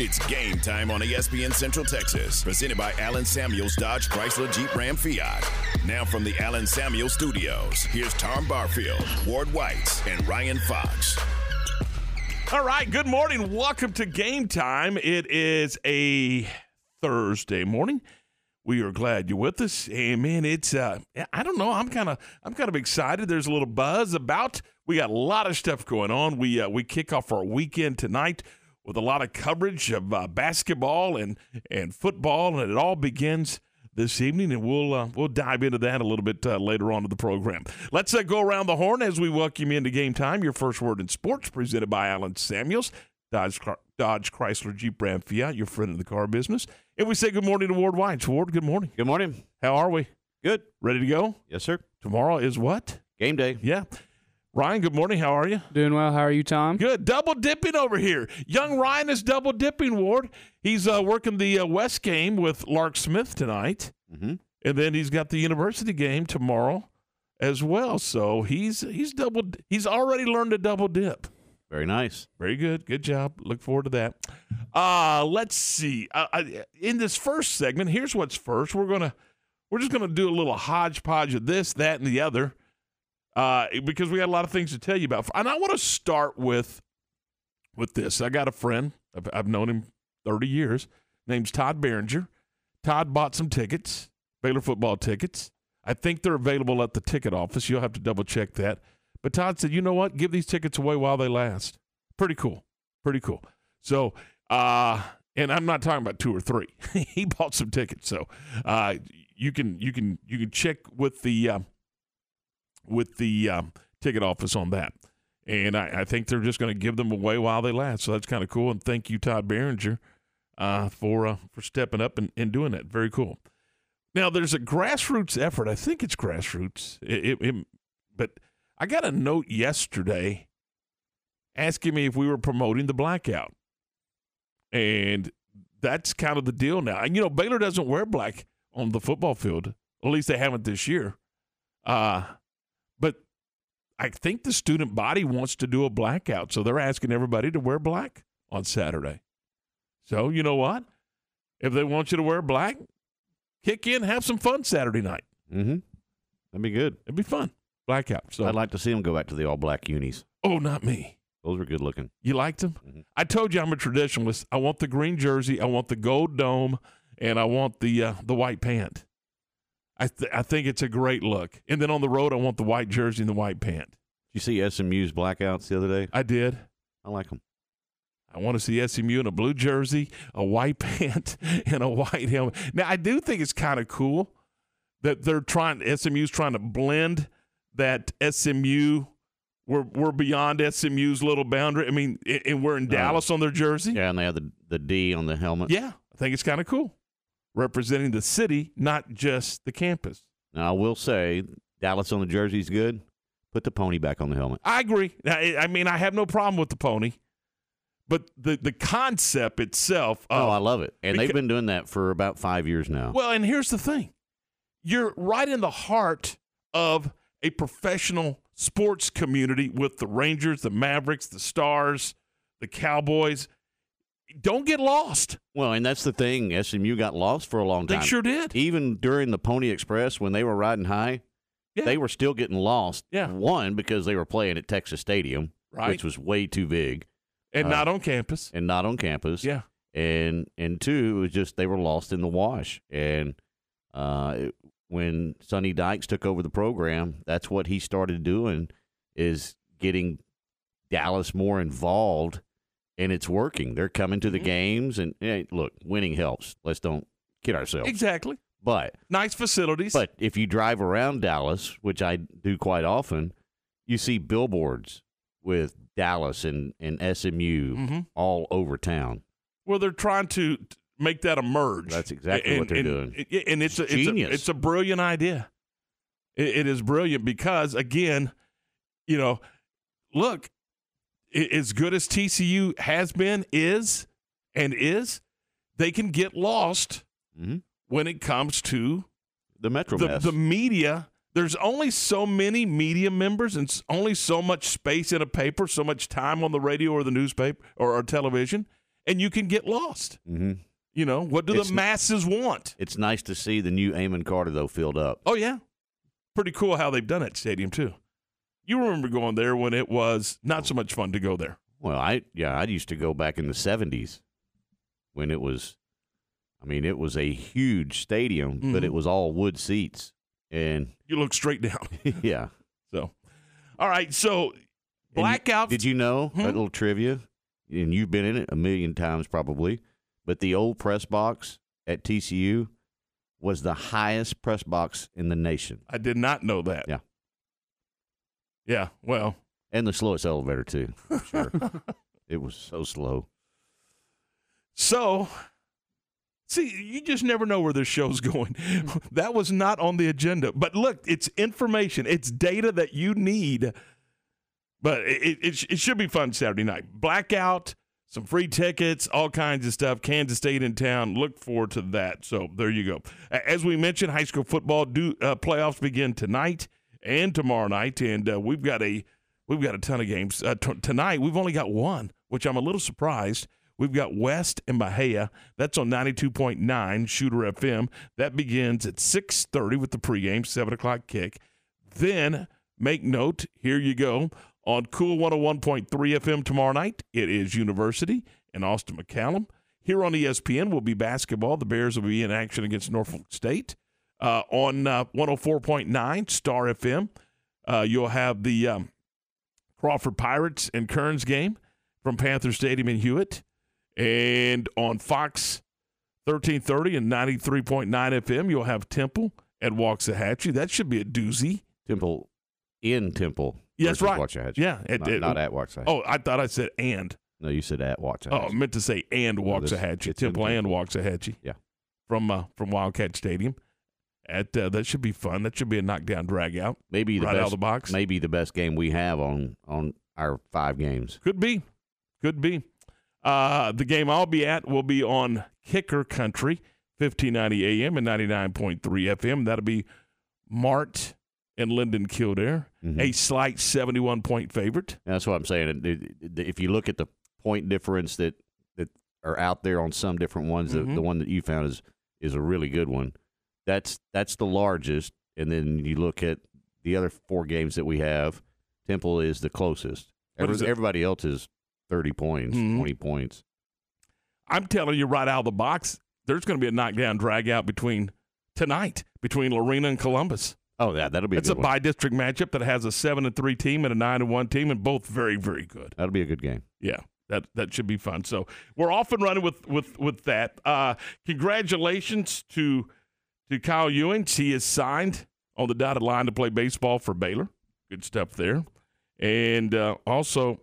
It's game time on ESPN Central Texas, presented by Allen Samuels Dodge Chrysler Jeep Ram Fiat. Now from the Allen Samuels Studios, here's Tom Barfield, Ward White, and Ryan Fox. All right, good morning. Welcome to game time. It is a Thursday morning. We are glad you're with us. And man, it's uh I don't know, I'm kind of I'm kind of excited. There's a little buzz about we got a lot of stuff going on. We uh, we kick off our weekend tonight with a lot of coverage of uh, basketball and and football, and it all begins this evening, and we'll uh, we'll dive into that a little bit uh, later on in the program. Let's uh, go around the horn as we welcome you into game time. Your first word in sports, presented by Allen Samuels, Dodge Dodge Chrysler Jeep Ram Fiat, your friend in the car business, and we say good morning to Ward White. Ward, good morning. Good morning. How are we? Good. Ready to go? Yes, sir. Tomorrow is what? Game day. Yeah. Ryan, good morning. How are you? Doing well. How are you, Tom? Good. Double dipping over here. Young Ryan is double dipping, Ward. He's uh, working the uh, West game with Lark Smith tonight. Mm-hmm. And then he's got the university game tomorrow as well. So he's he's double he's already learned to double dip. Very nice. Very good. Good job. Look forward to that. Uh let's see. Uh, I, in this first segment, here's what's first. We're going to we're just going to do a little hodgepodge of this, that and the other uh, because we had a lot of things to tell you about. And I want to start with with this. I got a friend. I've, I've known him 30 years. Name's Todd Behringer. Todd bought some tickets, Baylor football tickets. I think they're available at the ticket office. You'll have to double check that. But Todd said, you know what? Give these tickets away while they last. Pretty cool. Pretty cool. So, uh, and I'm not talking about two or three. he bought some tickets. So, uh, you can you can you can check with the uh, with the um, ticket office on that. And I, I think they're just going to give them away while they last. So that's kind of cool. And thank you, Todd Behringer, uh, for uh, for stepping up and, and doing that. Very cool. Now there's a grassroots effort. I think it's grassroots. It, it, it, but I got a note yesterday asking me if we were promoting the blackout, and that's kind of the deal now. And you know, Baylor doesn't wear black on the football field. At least they haven't this year. Uh, I think the student body wants to do a blackout, so they're asking everybody to wear black on Saturday. So you know what? If they want you to wear black, kick in, have some fun Saturday night. Mm-hmm. That'd be good. It'd be fun. Blackout. So I'd like to see them go back to the all black unis. Oh, not me. Those were good looking. You liked them? Mhm. I told you I'm a traditionalist. I want the green jersey, I want the gold dome, and I want the uh, the white pant. I th- I think it's a great look. And then on the road, I want the white jersey and the white pant. Did you see SMU's blackouts the other day? I did. I like them. I want to see SMU in a blue jersey, a white pant, and a white helmet. Now, I do think it's kind of cool that they're trying. SMU's trying to blend that SMU. We're we're beyond SMU's little boundary. I mean, and we're in Uh, Dallas on their jersey. Yeah, and they have the, the D on the helmet. Yeah, I think it's kind of cool, representing the city, not just the campus. Now, I will say, Dallas on the jersey is good. Put the pony back on the helmet. I agree. I, I mean, I have no problem with the pony, but the the concept itself. Of, oh, I love it. And beca- they've been doing that for about five years now. Well, and here's the thing you're right in the heart of a professional sports community with the Rangers, the Mavericks, the Stars, the Cowboys. Don't get lost. Well, and that's the thing. SMU got lost for a long time. They sure did. Even during the Pony Express when they were riding high, Yeah. they were still getting lost. Yeah. One, because they were playing at Texas Stadium, Right. which was way too big And uh, not on campus. and not on campus. Yeah. And and two, it was just they were lost in the wash. And uh, it- when Sonny Dykes took over the program, that's what he started doing is getting Dallas more involved, and it's working. They're coming to the Mhm. games, and hey, look, winning helps. Let's don't kid ourselves. Exactly. But Nice facilities. but if you drive around Dallas, which I do quite often, you see billboards with Dallas and, and SMU Mhm. all over town. well, they're trying to make that emerge. That's exactly what they're doing. And, and it's, It's a, it's, a, genius. it's a brilliant idea. It, it is brilliant because, again, you know, look, as good as TCU has been, is, and is, they can get lost Mhm. when it comes to The Metro the, the media. There's only so many media members and only so much space in a paper, so much time on the radio or the newspaper or, or television, and you can get lost. hmm You know, what do It's the masses want? It's nice to see the new Amon Carter though filled up. Oh yeah, pretty cool how they've done that stadium too. You remember going there when it was not so much fun to go there. Well, I yeah, I used to go back in the seventies when it was. I mean, it was a huge stadium, but Mhm. it was all wood seats, and You look straight down. yeah. So, all right. So, blackout. Did you know Hmm? a little trivia? And you've been in it a million times probably, but the old press box at TCU was the highest press box in the nation I did not know that. Yeah. Yeah. Well, and the slowest elevator too. Sure it was so slow. so see, you just never know where this show's going. that was not on the agenda. But look, it's information. It's data that you need. But it, it, it should be fun Saturday night. Blackout, some free tickets, all kinds of stuff. Kansas State in town. Look forward to that. So there you go. As we mentioned, high school football do uh, playoffs begin tonight and tomorrow night, and uh, we've got a we've got a ton of games uh, t- tonight. We've only got one, which I'm a little surprised. We've got West and Bahia. That's on 92.9 Shooter FM. That begins at 6:30 with the pregame, seven o'clock kick. Then make note. Here you go on Cool 101.3 FM tomorrow night. It is University and Austin McCallum. Here on ESPN will be basketball. The Bears will be in action against Norfolk State. Uh, on uh, 104.9 Star FM, uh, you'll have the um, Crawford Pirates and Kerens game from Panther Stadium in Hewitt. And on Fox 1330 and 93.9 FM, you'll have Temple at Waxahachie. That should be a doozy. Temple in Temple. Yes, versus right. Waxahachie. Yeah. At, not, at- not at Waxahachie. oh, I thought I said and. no, you said at Oh, I Waxahachie. meant to say and No, this- Waxahachie. it's in Temple and. Waxahachie. Yeah. From uh, from Wildcat Stadium. At uh, that should be fun. That should be a knockdown drag out. maybe the right out of best. the box. Maybe the best game we have on on our five games. Could be. Could be. Uh, the game I'll be at will be on Kicker Country, 1590 AM and 99.3 FM. That'll be Mart and Linden Kildare, Mhm. a slight 71 point favorite. That's what I'm saying. If you look at the point difference that that are out there on some different ones, Mhm. the, the one that you found is is a really good one. That's that's the largest, and then you look at the other four games that we have. Temple is the closest. Every- is everybody else is thirty points, Mhm. twenty points. I'm telling you right out of the box, there's going to be a knockdown drag out between tonight between Lorena and Columbus. Oh, yeah, that'll be a It's a one. bi district matchup that has a seven and three team and a nine and one team, and both very, very good. That'll be a good game. Yeah, that that should be fun. So we're off and running with with with that. Uh, congratulations to to Kyle Ewing. He is signed on the dotted line to play baseball for Baylor. Good stuff there. And uh, also,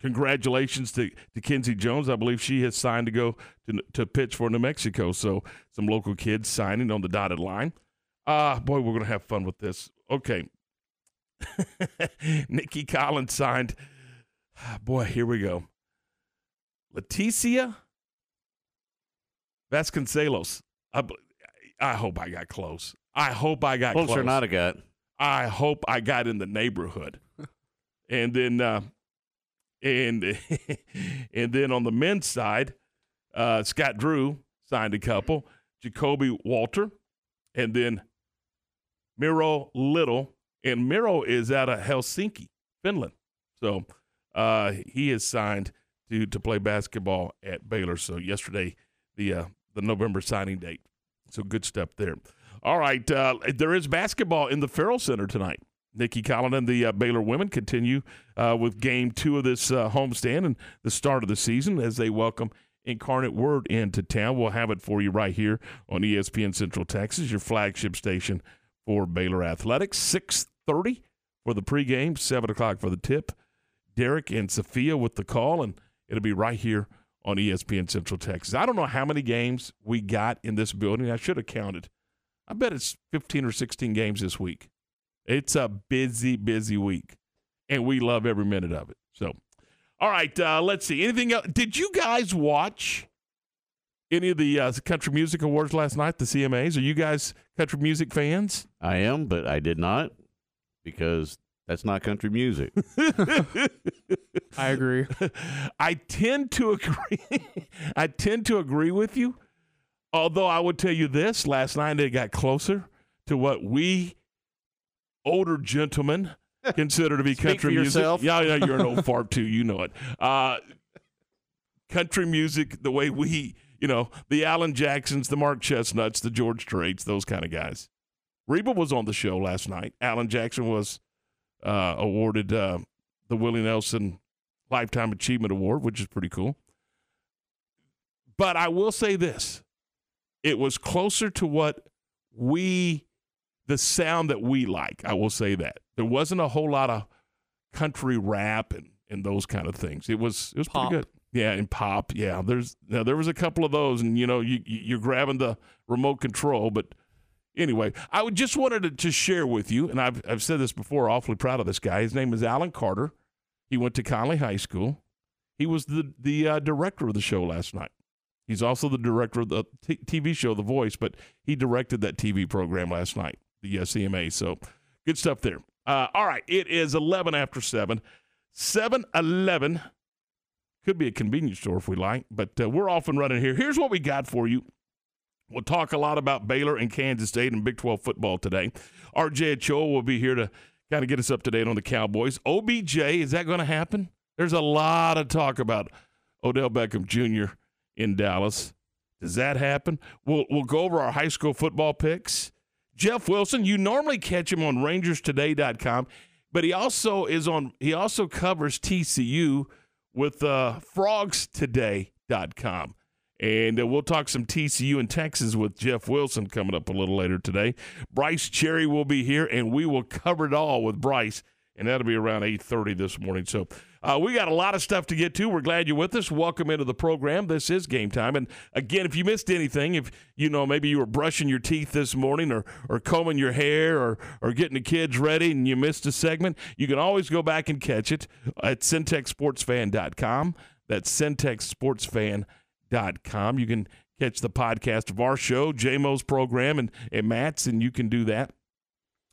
congratulations to, to Kenzie Jones. I believe she has signed to go to, to pitch for New Mexico. So some local kids signing on the dotted line. Ah, boy, we're going to have fun with this. Okay. Nikki Collins signed. Boy, here we go. Leticia Vasconcelos. I, I hope I got close. I hope I got Close close. or not a gut. I hope I got in the neighborhood. and then uh and and then on the men's side, uh Scott Drew signed a couple, Ja'Kobe Walter, and then Miro Little. And Miro is out of Helsinki, Finland. So uh he is signed to to play basketball at Baylor. So yesterday the uh the November signing date. So good stuff there. All right, uh, there is basketball in the Ferrell Center tonight. Nicki Collen and the uh, Baylor women continue uh, with game two of this uh, homestand and the start of the season as they welcome Incarnate Word into town. We'll have it for you right here on ESPN Central Texas, your flagship station for Baylor athletics. Six thirty for the pregame, seven o'clock for the tip. Derek and Sophia with the call, and it'll be right here on ESPN Central Texas. I don't know how many games we got in this building. I should have counted. I bet it's 15 or 16 games this week. It's a busy, busy week, and we love every minute of it. So, all right, uh, let's see. Anything else? Did you guys watch any of the uh, country music awards last night? The CMAs? Are you guys country music fans? I am, but I did not because that's not country music. I agree. I tend to agree. I tend to agree with you. Although I would tell you this, last night it got closer to what we older gentlemen consider to be Speak country for music. yourself. Yeah, yeah, you're an old fart too. You know it. Uh, country music, the way we, you know, the Alan Jacksons, the Mark Chesnutts, the George Straits, those kind of guys. Reba was on the show last night. Alan Jackson was uh, awarded uh, the Willie Nelson Lifetime Achievement Award, which is pretty cool. But I will say this it was closer to what we, the sound that we like. I will say that. There wasn't a whole lot of country rap and, and those kind of things. It was it was Pop. pretty good. Yeah, and pop. Yeah, there's now there was a couple of those, and you know you you- you're grabbing the remote control, but anyway, I just wanted to, to share with you, and I've I've said this before. Awfully proud of this guy. His name is Alan Carter. He went to Connally High School. He was the the uh, director of the show last night. He's also the director of the t- TV show The Voice, but he directed that TV program last night, the uh, CMA. So good stuff there. Uh, all right, it is 11 after 7. 7 11. Could be a convenience store if we like, but uh, we're off and running here. Here's what we got for you. We'll talk a lot about Baylor and Kansas State and Big 12 football today. RJ Ochoa will be here to kind of get us up to date on the Cowboys. OBJ, is that going to happen? There's a lot of talk about Odell Beckham Jr. in Dallas. Does that happen? We'll we'll go over our high school football picks. Jeff Wilson, you normally catch him on rangerstoday.com, but he also is on he also covers TCU with uh, frogstoday.com. And uh, we'll talk some TCU in Texas with Jeff Wilson coming up a little later today. Brice Cherry will be here, and we will cover it all with Brice, and that'll be around 8.30 this morning. So uh, we got a lot of stuff to get to. We're glad you're with us. Welcome into the program. This is game time. And again, if you missed anything, if you know maybe you were brushing your teeth this morning or, or combing your hair or, or getting the kids ready and you missed a segment, you can always go back and catch it at centexsportsfan.com. That's centexsportsfan.com. You can catch the podcast of our show, JMO's program, and, and Matt's, and you can do that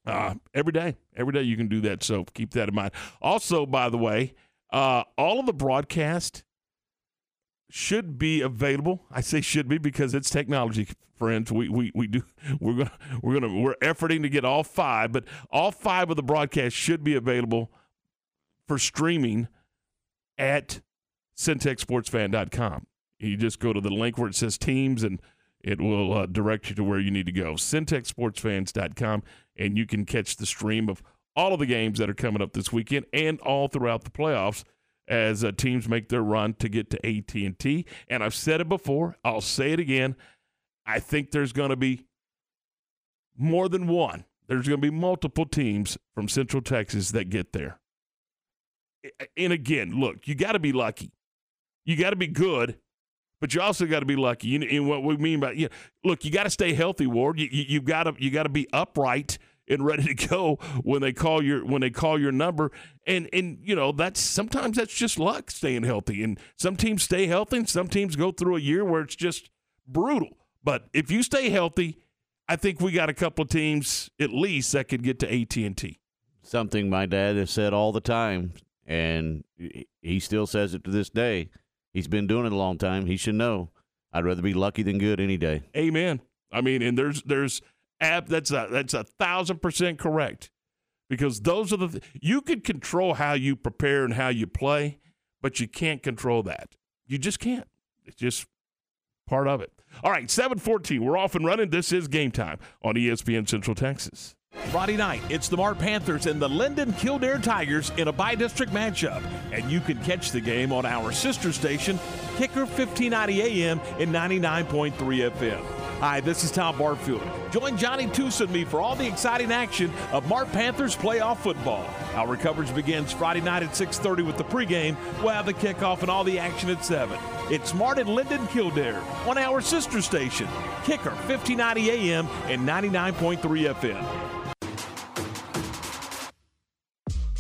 uh, every day. Every day you can do that. So keep that in mind. Also, by the way, uh, all of the broadcast should be available. I say should be because it's technology, friends. We we, we do we're gonna we're gonna we're efforting to get all five, but all five of the broadcasts should be available for streaming at centexsportsfan.com. You just go to the link where it says teams and it will uh, direct you to where you need to go. centexsportsfans.com and you can catch the stream of all of the games that are coming up this weekend and all throughout the playoffs as uh, teams make their run to get to AT&T. And I've said it before, I'll say it again. I think there's going to be more than one. There's going to be multiple teams from Central Texas that get there. And again, look, you got to be lucky. You got to be good, but you also got to be lucky. You and what we mean by you know, look, you got to stay healthy, Ward. You, you, you've got to you got to be upright and ready to go when they call your when they call your number. And and you know that's sometimes that's just luck staying healthy. And some teams stay healthy, and some teams go through a year where it's just brutal. But if you stay healthy, I think we got a couple of teams at least that could get to AT and T. Something my dad has said all the time, and he still says it to this day. He's been doing it a long time. He should know. I'd rather be lucky than good any day. Amen. I mean, and there's there's app that's a that's a thousand percent correct because those are the th- you can control how you prepare and how you play, but you can't control that. You just can't. It's just part of it. All right, seven fourteen. We're off and running. This is game time on ESPN Central Texas. Friday night, it's the Mart Panthers and the Linden Kildare Tigers in a bi-district matchup. And you can catch the game on our sister station, Kicker 1590 AM and 99.3 FM. Hi, this is Tom Barfield. Join Johnny Toos and me for all the exciting action of Mart Panthers playoff football. Our coverage begins Friday night at 6.30 with the pregame. We'll have the kickoff and all the action at 7. It's Mart and Linden Kildare on our sister station, Kicker 1590 AM and 99.3 FM.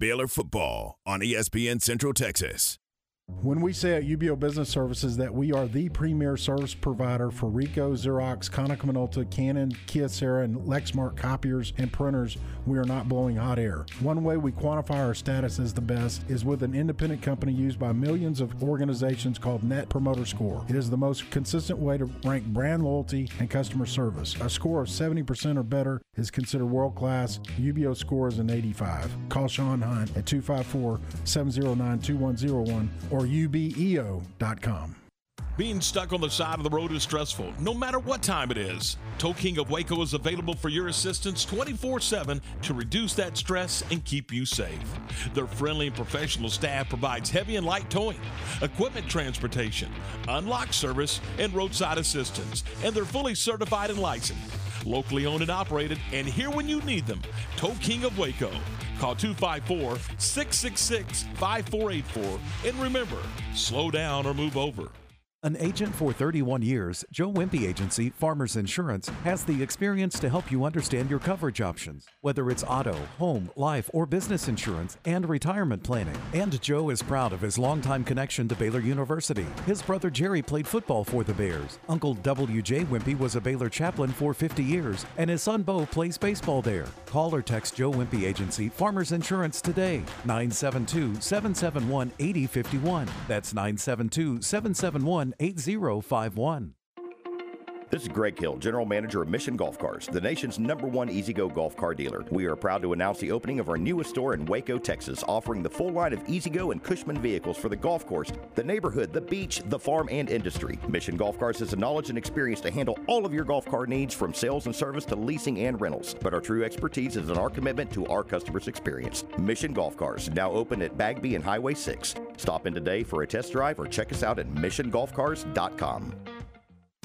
Baylor football on ESPN Central Texas. When we say at UBEO Business Services that we are the premier service provider for Ricoh, Xerox, Konica Minolta, Canon, Kyocera, and Lexmark copiers and printers, we are not blowing hot air. One way we quantify our status as the best is with an independent company used by millions of organizations called Net Promoter Score. It is the most consistent way to rank brand loyalty and customer service. A score of 70% or better is considered world class. UBEO score is an 85. Call Sean Hunt at 254 709 2101 or ubeo.com. Being stuck on the side of the road is stressful, no matter what time it is. Tow King of Waco is available for your assistance 24 7 to reduce that stress and keep you safe. Their friendly and professional staff provides heavy and light towing, equipment transportation, unlock service, and roadside assistance, and they're fully certified and licensed. Locally owned and operated, and here when you need them. Tow King of Waco. Call 254 666 5484. And remember, slow down or move over. An agent for 31 years, Joe Wimpy Agency Farmers Insurance has the experience to help you understand your coverage options, whether it's auto, home, life, or business insurance and retirement planning. And Joe is proud of his longtime connection to Baylor University. His brother Jerry played football for the Bears. Uncle W.J. Wimpy was a Baylor chaplain for 50 years, and his son Bo plays baseball there. Call or text Joe Wimpy Agency Farmers Insurance today, 972 771 8051. That's 972 771 8051. This is Greg Hill, General Manager of Mission Golf Cars, the nation's number one E-Z-GO golf car dealer. We are proud to announce the opening of our newest store in Waco, Texas, offering the full line of E-Z-GO and Cushman vehicles for the golf course, the neighborhood, the beach, the farm, and industry. Mission Golf Cars has the knowledge and experience to handle all of your golf car needs from sales and service to leasing and rentals. But our true expertise is in our commitment to our customers' experience. Mission Golf Cars, now open at Bagby and Highway 6. Stop in today for a test drive or check us out at missiongolfcars.com.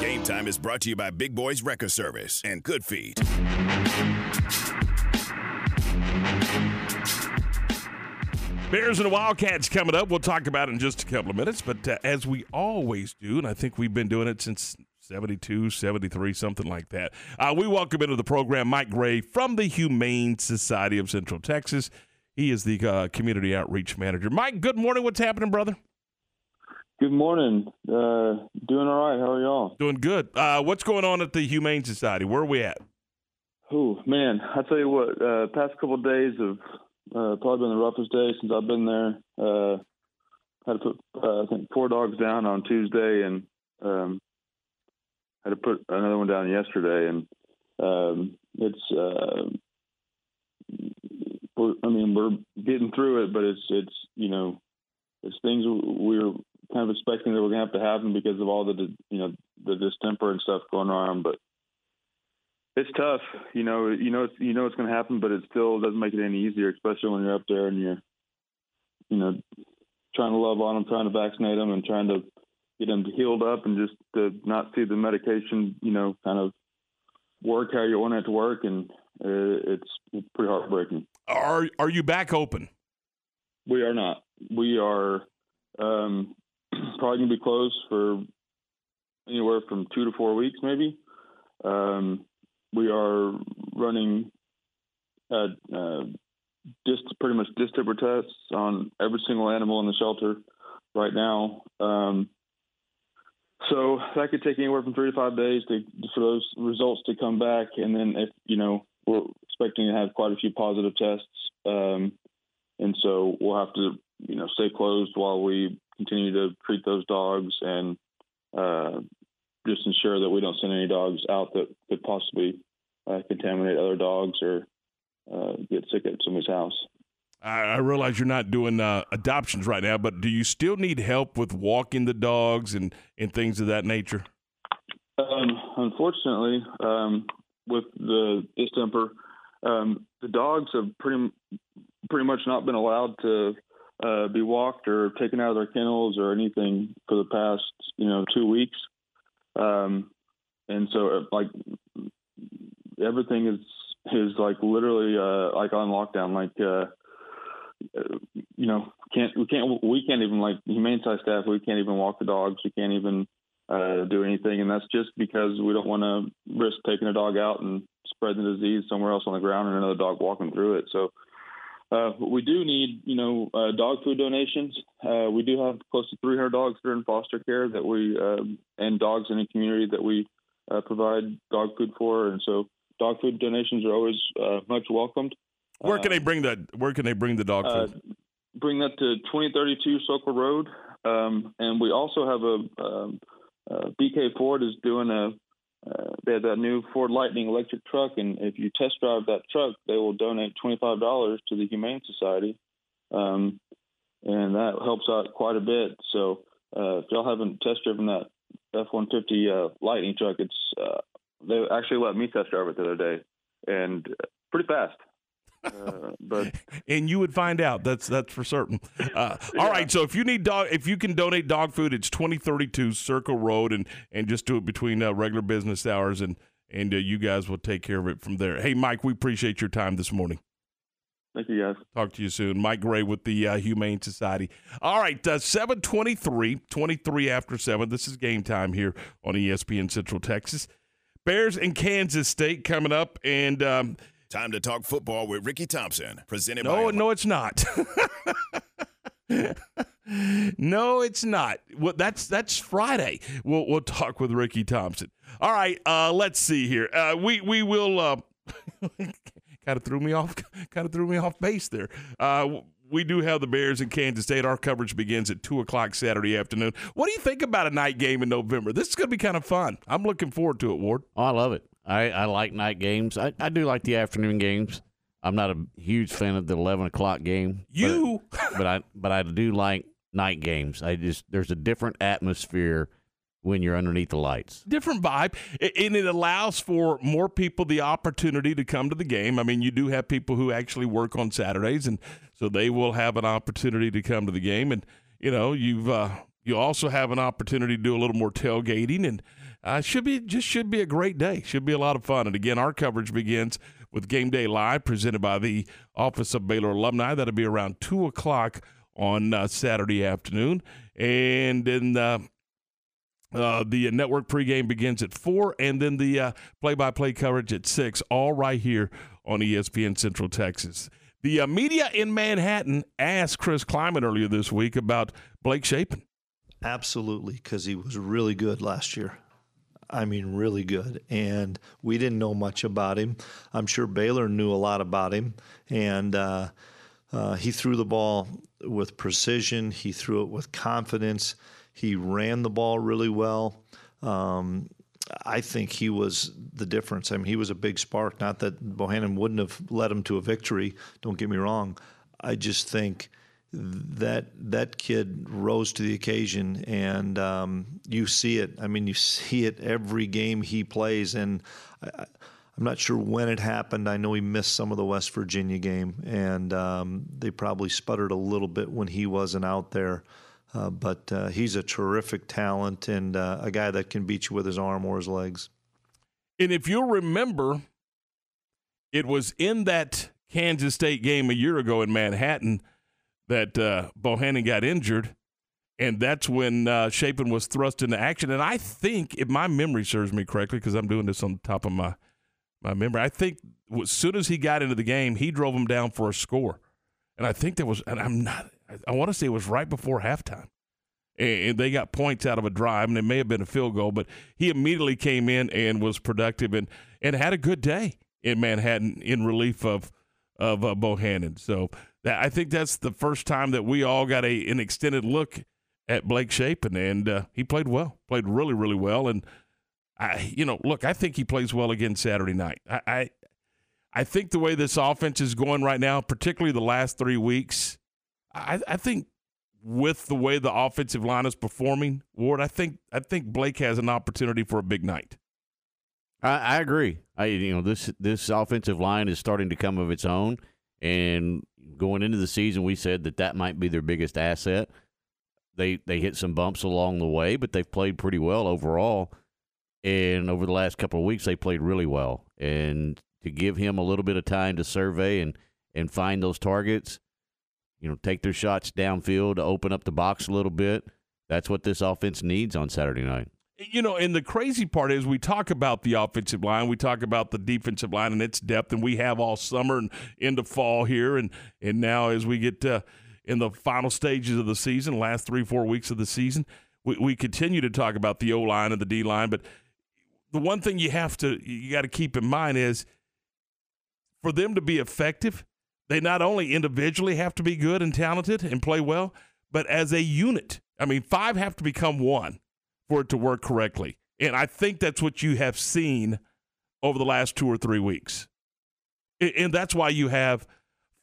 Game Time is brought to you by Big Boys Record Service and Good Feet. Bears and Wildcats coming up. We'll talk about it in just a couple of minutes. But uh, as we always do, and I think we've been doing it since 72, 73, something like that, uh, we welcome into the program Mike Gray from the Humane Society of Central Texas. He is the uh, community outreach manager. Mike, good morning. What's happening, brother? Good morning. Uh, doing all right. How are y'all? Doing good. Uh, what's going on at the Humane Society? Where are we at? Oh man, I tell you what. Uh, past couple of days have uh, probably been the roughest day since I've been there. Uh, had to put uh, I think four dogs down on Tuesday, and um, had to put another one down yesterday, and um, it's. Uh, I mean, we're getting through it, but it's it's you know, it's things we're kind of expecting that we're gonna have to happen because of all the you know the distemper and stuff going on. But it's tough, you know. You know, it's, you know it's gonna happen, but it still doesn't make it any easier, especially when you're up there and you're, you know, trying to love on them, trying to vaccinate them, and trying to get them healed up, and just to not see the medication, you know, kind of work how you want it to work, and uh, it's, it's pretty heartbreaking. Are are you back open? We are not. We are um, probably to be closed for anywhere from two to four weeks, maybe. Um, we are running uh, uh, just pretty much distemper tests on every single animal in the shelter right now. Um, so that could take anywhere from three to five days to, for those results to come back, and then if you know we're expecting to have quite a few positive tests, um, and so we'll have to you know stay closed while we continue to treat those dogs and uh, just ensure that we don't send any dogs out that could possibly uh, contaminate other dogs or uh, get sick at somebody's house. I realize you're not doing uh, adoptions right now, but do you still need help with walking the dogs and, and things of that nature? Um, unfortunately, um, with the distemper, um, the dogs have pretty pretty much not been allowed to uh, be walked or taken out of their kennels or anything for the past you know two weeks. Um, and so uh, like everything is is like literally uh, like on lockdown. Like uh, you know can't we can't we can't even like humane side staff we can't even walk the dogs. We can't even uh, do anything, and that's just because we don't want to risk taking a dog out and spreading the disease somewhere else on the ground and another dog walking through it. So uh, we do need, you know, uh, dog food donations. Uh, we do have close to 300 dogs that are in foster care that we um, and dogs in the community that we uh, provide dog food for, and so dog food donations are always uh, much welcomed. Where can they bring that? Where can they bring the dog food? bring that to 2032 Circle Road, um, and we also have a um, BK Ford is doing a uh, they have that new Ford Lightning electric truck, and if you test drive that truck, they will donate twenty five dollars to the Humane Society, um, and that helps out quite a bit. So uh, if y'all haven't test driven that F one fifty uh, Lightning truck, it's uh, they actually let me test drive it the other day, and pretty fast. Uh, but and you would find out that's that's for certain. Uh, yeah. All right, so if you need dog, if you can donate dog food, it's twenty thirty two Circle Road, and and just do it between uh, regular business hours, and and uh, you guys will take care of it from there. Hey, Mike, we appreciate your time this morning. Thank you, guys. Talk to you soon. Mike Gray with the uh, Humane Society. All right, uh, 723, 23 after 7. This is game time here on ESPN Central Texas. Bears and Kansas State coming up, and um, Time to talk football with Ricky Thompson, presented no, by. No, no, it's not. no, it's not. Well, that's that's Friday. We'll we'll talk with Ricky Thompson. All right, uh, let's see here. Uh, we we will. Uh, kind of threw me off. Kind of threw me off base there. Uh, we do have the Bears in Kansas State. Our coverage begins at two o'clock Saturday afternoon. What do you think about a night game in November? This is going to be kind of fun. I'm looking forward to it, Ward. Oh, I love it. I, I like night games. I, I do like the afternoon games. I'm not a huge fan of the 11 o'clock game. You, but, but I but I do like night games. I just there's a different atmosphere when you're underneath the lights. Different vibe, and it allows for more people the opportunity to come to the game. I mean, you do have people who actually work on Saturdays, and so they will have an opportunity to come to the game. And you know, you've uh, you also have an opportunity to do a little more tailgating and uh, should be just should be a great day. Should be a lot of fun. And again, our coverage begins with Game Day Live, presented by the Office of Baylor Alumni. That'll be around two o'clock on uh, Saturday afternoon, and then. Uh, uh, the network pregame begins at four, and then the uh, play-by-play coverage at six. All right here on ESPN Central Texas. The uh, media in Manhattan asked Chris Klieman earlier this week about Blake Shapen Absolutely, because he was really good last year. I mean, really good. And we didn't know much about him. I'm sure Baylor knew a lot about him. And uh, uh, he threw the ball with precision, he threw it with confidence, he ran the ball really well. Um, I think he was the difference. I mean, he was a big spark. Not that Bohannon wouldn't have led him to a victory. Don't get me wrong. I just think that that kid rose to the occasion, and um, you see it. I mean, you see it every game he plays, and I, am not sure when it happened. I know he missed some of the West Virginia game, and um, they probably sputtered a little bit when he wasn't out there. Uh, but uh, he's a terrific talent and uh, a guy that can beat you with his arm or his legs. And if you'll remember, it was in that Kansas State game a year ago in Manhattan that uh, Bohannon got injured, and that's when uh, was thrust into action. And I think, if my memory serves me correctly, because I'm doing this on top of my my memory, I think as soon as he got into the game, he drove him down for a score. And I think there was, and I'm not, I want to say it was right before halftime. And they got points out of a drive, and it may have been a field goal, but he immediately came in and was productive and, and had a good day in Manhattan in relief of of uh, Bohannon. So I think that's the first time that we all got a an extended look at Blake Shapen, and uh, he played well, played really, really well. And I, you know, look, I think he plays well again Saturday night. I, I, I think the way this offense is going right now, particularly the last three weeks, I, I think with the way the offensive line is performing, Ward, I think I think Blake has an opportunity for a big night. I, I agree. I you know this this offensive line is starting to come of its own, and going into the season, we said that that might be their biggest asset. They they hit some bumps along the way, but they've played pretty well overall. And over the last couple of weeks, they played really well. And to give him a little bit of time to survey and and find those targets, you know, take their shots downfield to open up the box a little bit. That's what this offense needs on Saturday night. You know, and the crazy part is we talk about the offensive line, we talk about the defensive line and its depth, and we have all summer and into fall here, and and now as we get to, in the final stages of the season, last three four weeks of the season, we, we continue to talk about the O line and the D line, but the one thing you have to you got to keep in mind is for them to be effective, they not only individually have to be good and talented and play well, but as a unit. I mean, five have to become one for it to work correctly. And I think that's what you have seen over the last two or three weeks. And that's why you have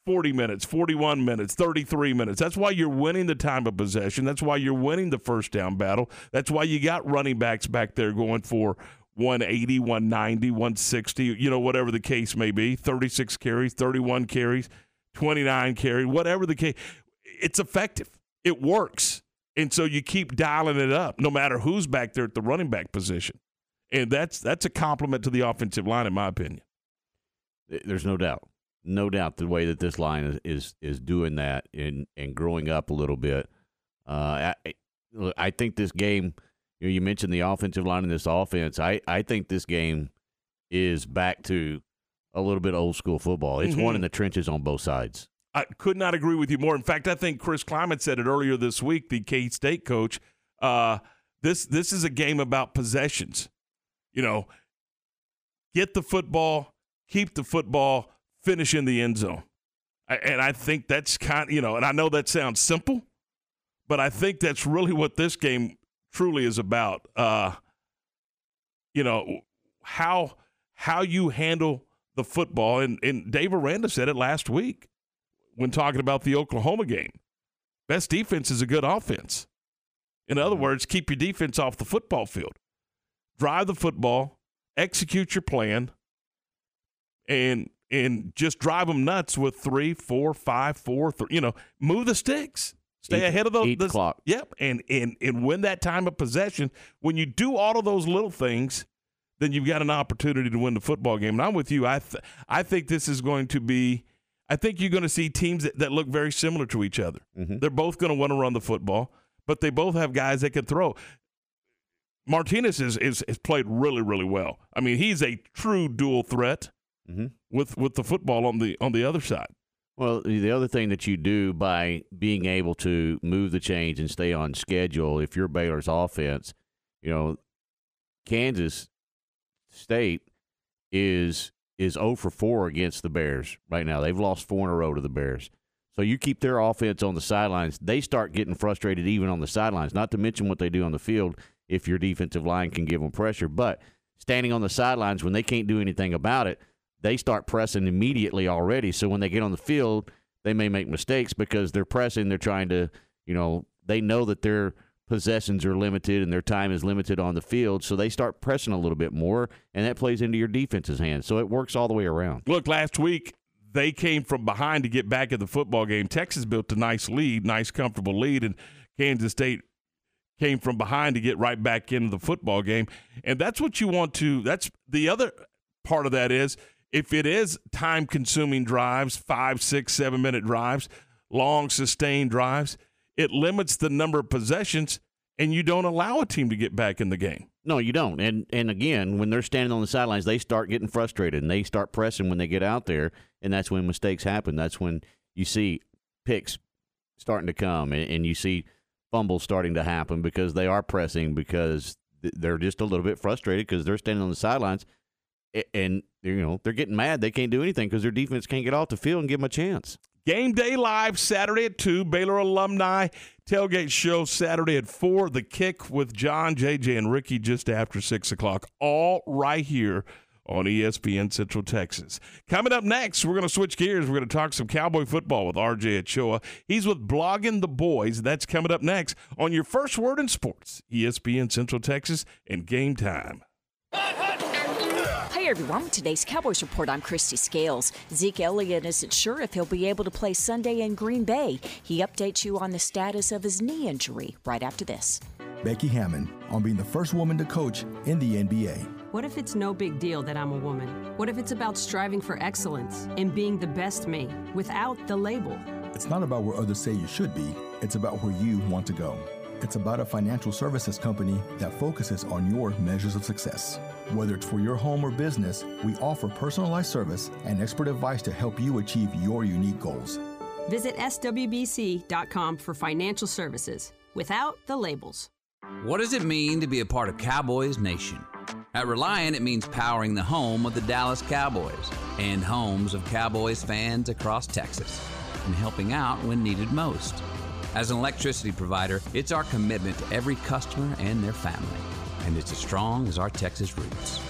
40 minutes, 41 minutes, 33 minutes. That's why you're winning the time of possession. That's why you're winning the first down battle. That's why you got running backs back there going for 180, 190, 160, you know, whatever the case may be 36 carries, 31 carries, 29 carries, whatever the case. It's effective, it works. And so you keep dialing it up no matter who's back there at the running back position. And that's that's a compliment to the offensive line, in my opinion. There's no doubt, no doubt the way that this line is is, is doing that and and growing up a little bit. Uh, I I think this game you, know, you mentioned the offensive line in this offense. I, I think this game is back to a little bit old school football. It's mm-hmm. one in the trenches on both sides. I could not agree with you more. In fact, I think Chris Klieman said it earlier this week, the K State coach. Uh, this this is a game about possessions. You know, get the football, keep the football, finish in the end zone. And I think that's kind you know, and I know that sounds simple, but I think that's really what this game truly is about. Uh, you know how how you handle the football, and and Dave Aranda said it last week when talking about the Oklahoma game. Best defense is a good offense. In other mm-hmm. words, keep your defense off the football field. Drive the football, execute your plan, and and just drive them nuts with three, four, five, four, three, you know, move the sticks. Stay eight, ahead of the, Eight this, clock. Yep, and and and win that time of possession. When you do all of those little things, then you've got an opportunity to win the football game. And I'm with you. I th- I think this is going to be. I think you're going to see teams that, that look very similar to each other. Mm-hmm. They're both going to want to run the football, but they both have guys that can throw. Martinez is, is, played really really well. I mean, he's a true dual threat mm-hmm. with with the football on the on the other side. Well, the other thing that you do by being able to move the chains and stay on schedule, if you're Baylor's offense, you know, Kansas State is is 0 for 4 against the Bears right now. They've lost four in a row to the Bears. So you keep their offense on the sidelines, they start getting frustrated even on the sidelines. Not to mention what they do on the field if your defensive line can give them pressure, but standing on the sidelines when they can't do anything about it, they start pressing immediately already. So when they get on the field, they may make mistakes because they're pressing, they're trying to, you know, they know that their possessions are limited and their time is limited on the field. So they start pressing a little bit more, and that plays into your defense's hands. So it works all the way around. Look, last week, they came from behind to get back in the football game. Texas built a nice lead, nice, comfortable lead, and Kansas State came from behind to get right back into the football game. And that's what you want to, that's the other part of that is if it is time consuming drives, five, six, seven minute drives, long sustained drives, it limits the number of possessions and you don't allow a team to get back in the game. No, you don't. And and again, when they're standing on the sidelines, they start getting frustrated and they start pressing when they get out there, and that's when mistakes happen. That's when you see picks starting to come, and, and you see fumbles starting to happen because they are pressing because they're just a little bit frustrated because they're standing on the sidelines, and you know they're getting mad. They can't do anything because their defense can't get off the field and give them a chance. Game day live Saturday at 2. Baylor alumni tailgate show Saturday at 4. The kick with John, JJ, and Ricky just after 6 o'clock. All right here on ESPN Central Texas. Coming up next, we're going to switch gears. We're going to talk some Cowboy football with RJ Ochoa. He's with Blogging the Boys. That's coming up next on your first word in sports, ESPN Central Texas, and game time. Hey everyone, today's Cowboys Report. I'm Kristi Scales. Zeke Elliott isn't sure if he'll be able to play Sunday in Green Bay. He updates you on the status of his knee injury right after this. Becky Hammon on being the first woman to coach in the NBA. What if it's no big deal that I'm a woman? What if it's about striving for excellence and being the best me without the label? It's not about where others say you should be, it's about where you want to go. It's about a financial services company that focuses on your measures of success. Whether it's for your home or business, we offer personalized service and expert advice to help you achieve your unique goals. Visit swbc.com for financial services without the labels. What does it mean to be a part of Cowboys Nation? At Reliant, it means powering the home of the Dallas Cowboys and homes of Cowboys fans across Texas and helping out when needed most. As an electricity provider, it's our commitment to every customer and their family, and it's as strong as our Texas roots.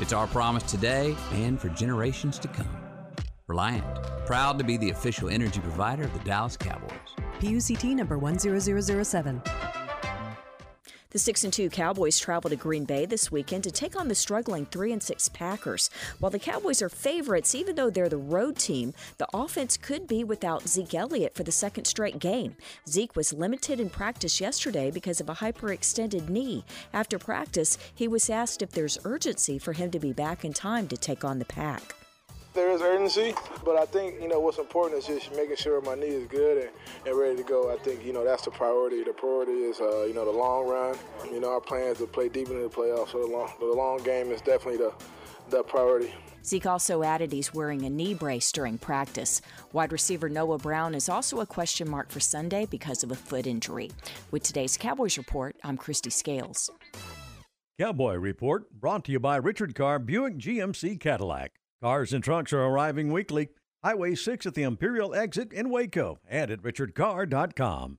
It's our promise today and for generations to come. Reliant, proud to be the official energy provider of the Dallas Cowboys. PUCT number 10007. The 6 and 2 Cowboys travel to Green Bay this weekend to take on the struggling 3 and 6 Packers. While the Cowboys are favorites even though they're the road team, the offense could be without Zeke Elliott for the second straight game. Zeke was limited in practice yesterday because of a hyperextended knee. After practice, he was asked if there's urgency for him to be back in time to take on the Pack there is urgency, but I think you know what's important is just making sure my knee is good and, and ready to go. I think you know that's the priority. The priority is uh, you know the long run. You know our plan is to play deep into the playoffs, so the long the long game is definitely the the priority. Zeke also added he's wearing a knee brace during practice. Wide receiver Noah Brown is also a question mark for Sunday because of a foot injury. With today's Cowboys Report, I'm Kristi Scales. Cowboy Report brought to you by Richard Carr Buick GMC Cadillac. Cars and trucks are arriving weekly. Highway 6 at the Imperial exit in Waco and at richardcarr.com.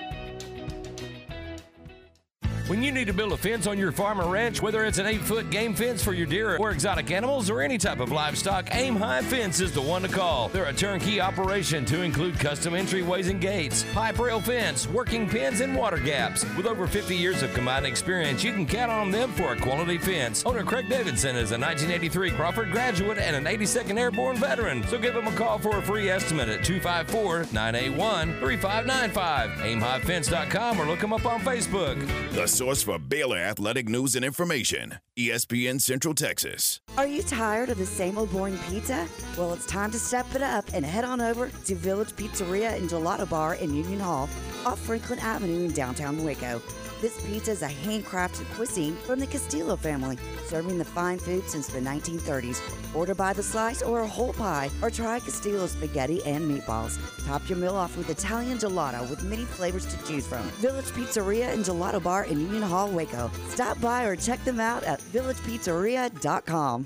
When you need to build a fence on your farm or ranch, whether it's an 8 foot game fence for your deer or exotic animals or any type of livestock, Aim High Fence is the one to call. They're a turnkey operation to include custom entryways and gates, pipe rail fence, working pins, and water gaps. With over 50 years of combined experience, you can count on them for a quality fence. Owner Craig Davidson is a 1983 Crawford graduate and an 82nd Airborne veteran, so give him a call for a free estimate at 254 981 3595. AimHighFence.com or look him up on Facebook. The source for Baylor athletic news and information ESPN Central Texas. Are you tired of the same old boring pizza? Well, it's time to step it up and head on over to Village Pizzeria and Gelato Bar in Union Hall off Franklin Avenue in downtown Waco. This pizza is a handcrafted cuisine from the Castillo family, serving the fine food since the 1930s. Order by the slice or a whole pie, or try Castillo spaghetti and meatballs. Top your meal off with Italian gelato with many flavors to choose from. Village Pizzeria and Gelato Bar in Union Hall, Waco. Stop by or check them out at villagepizzeria.com.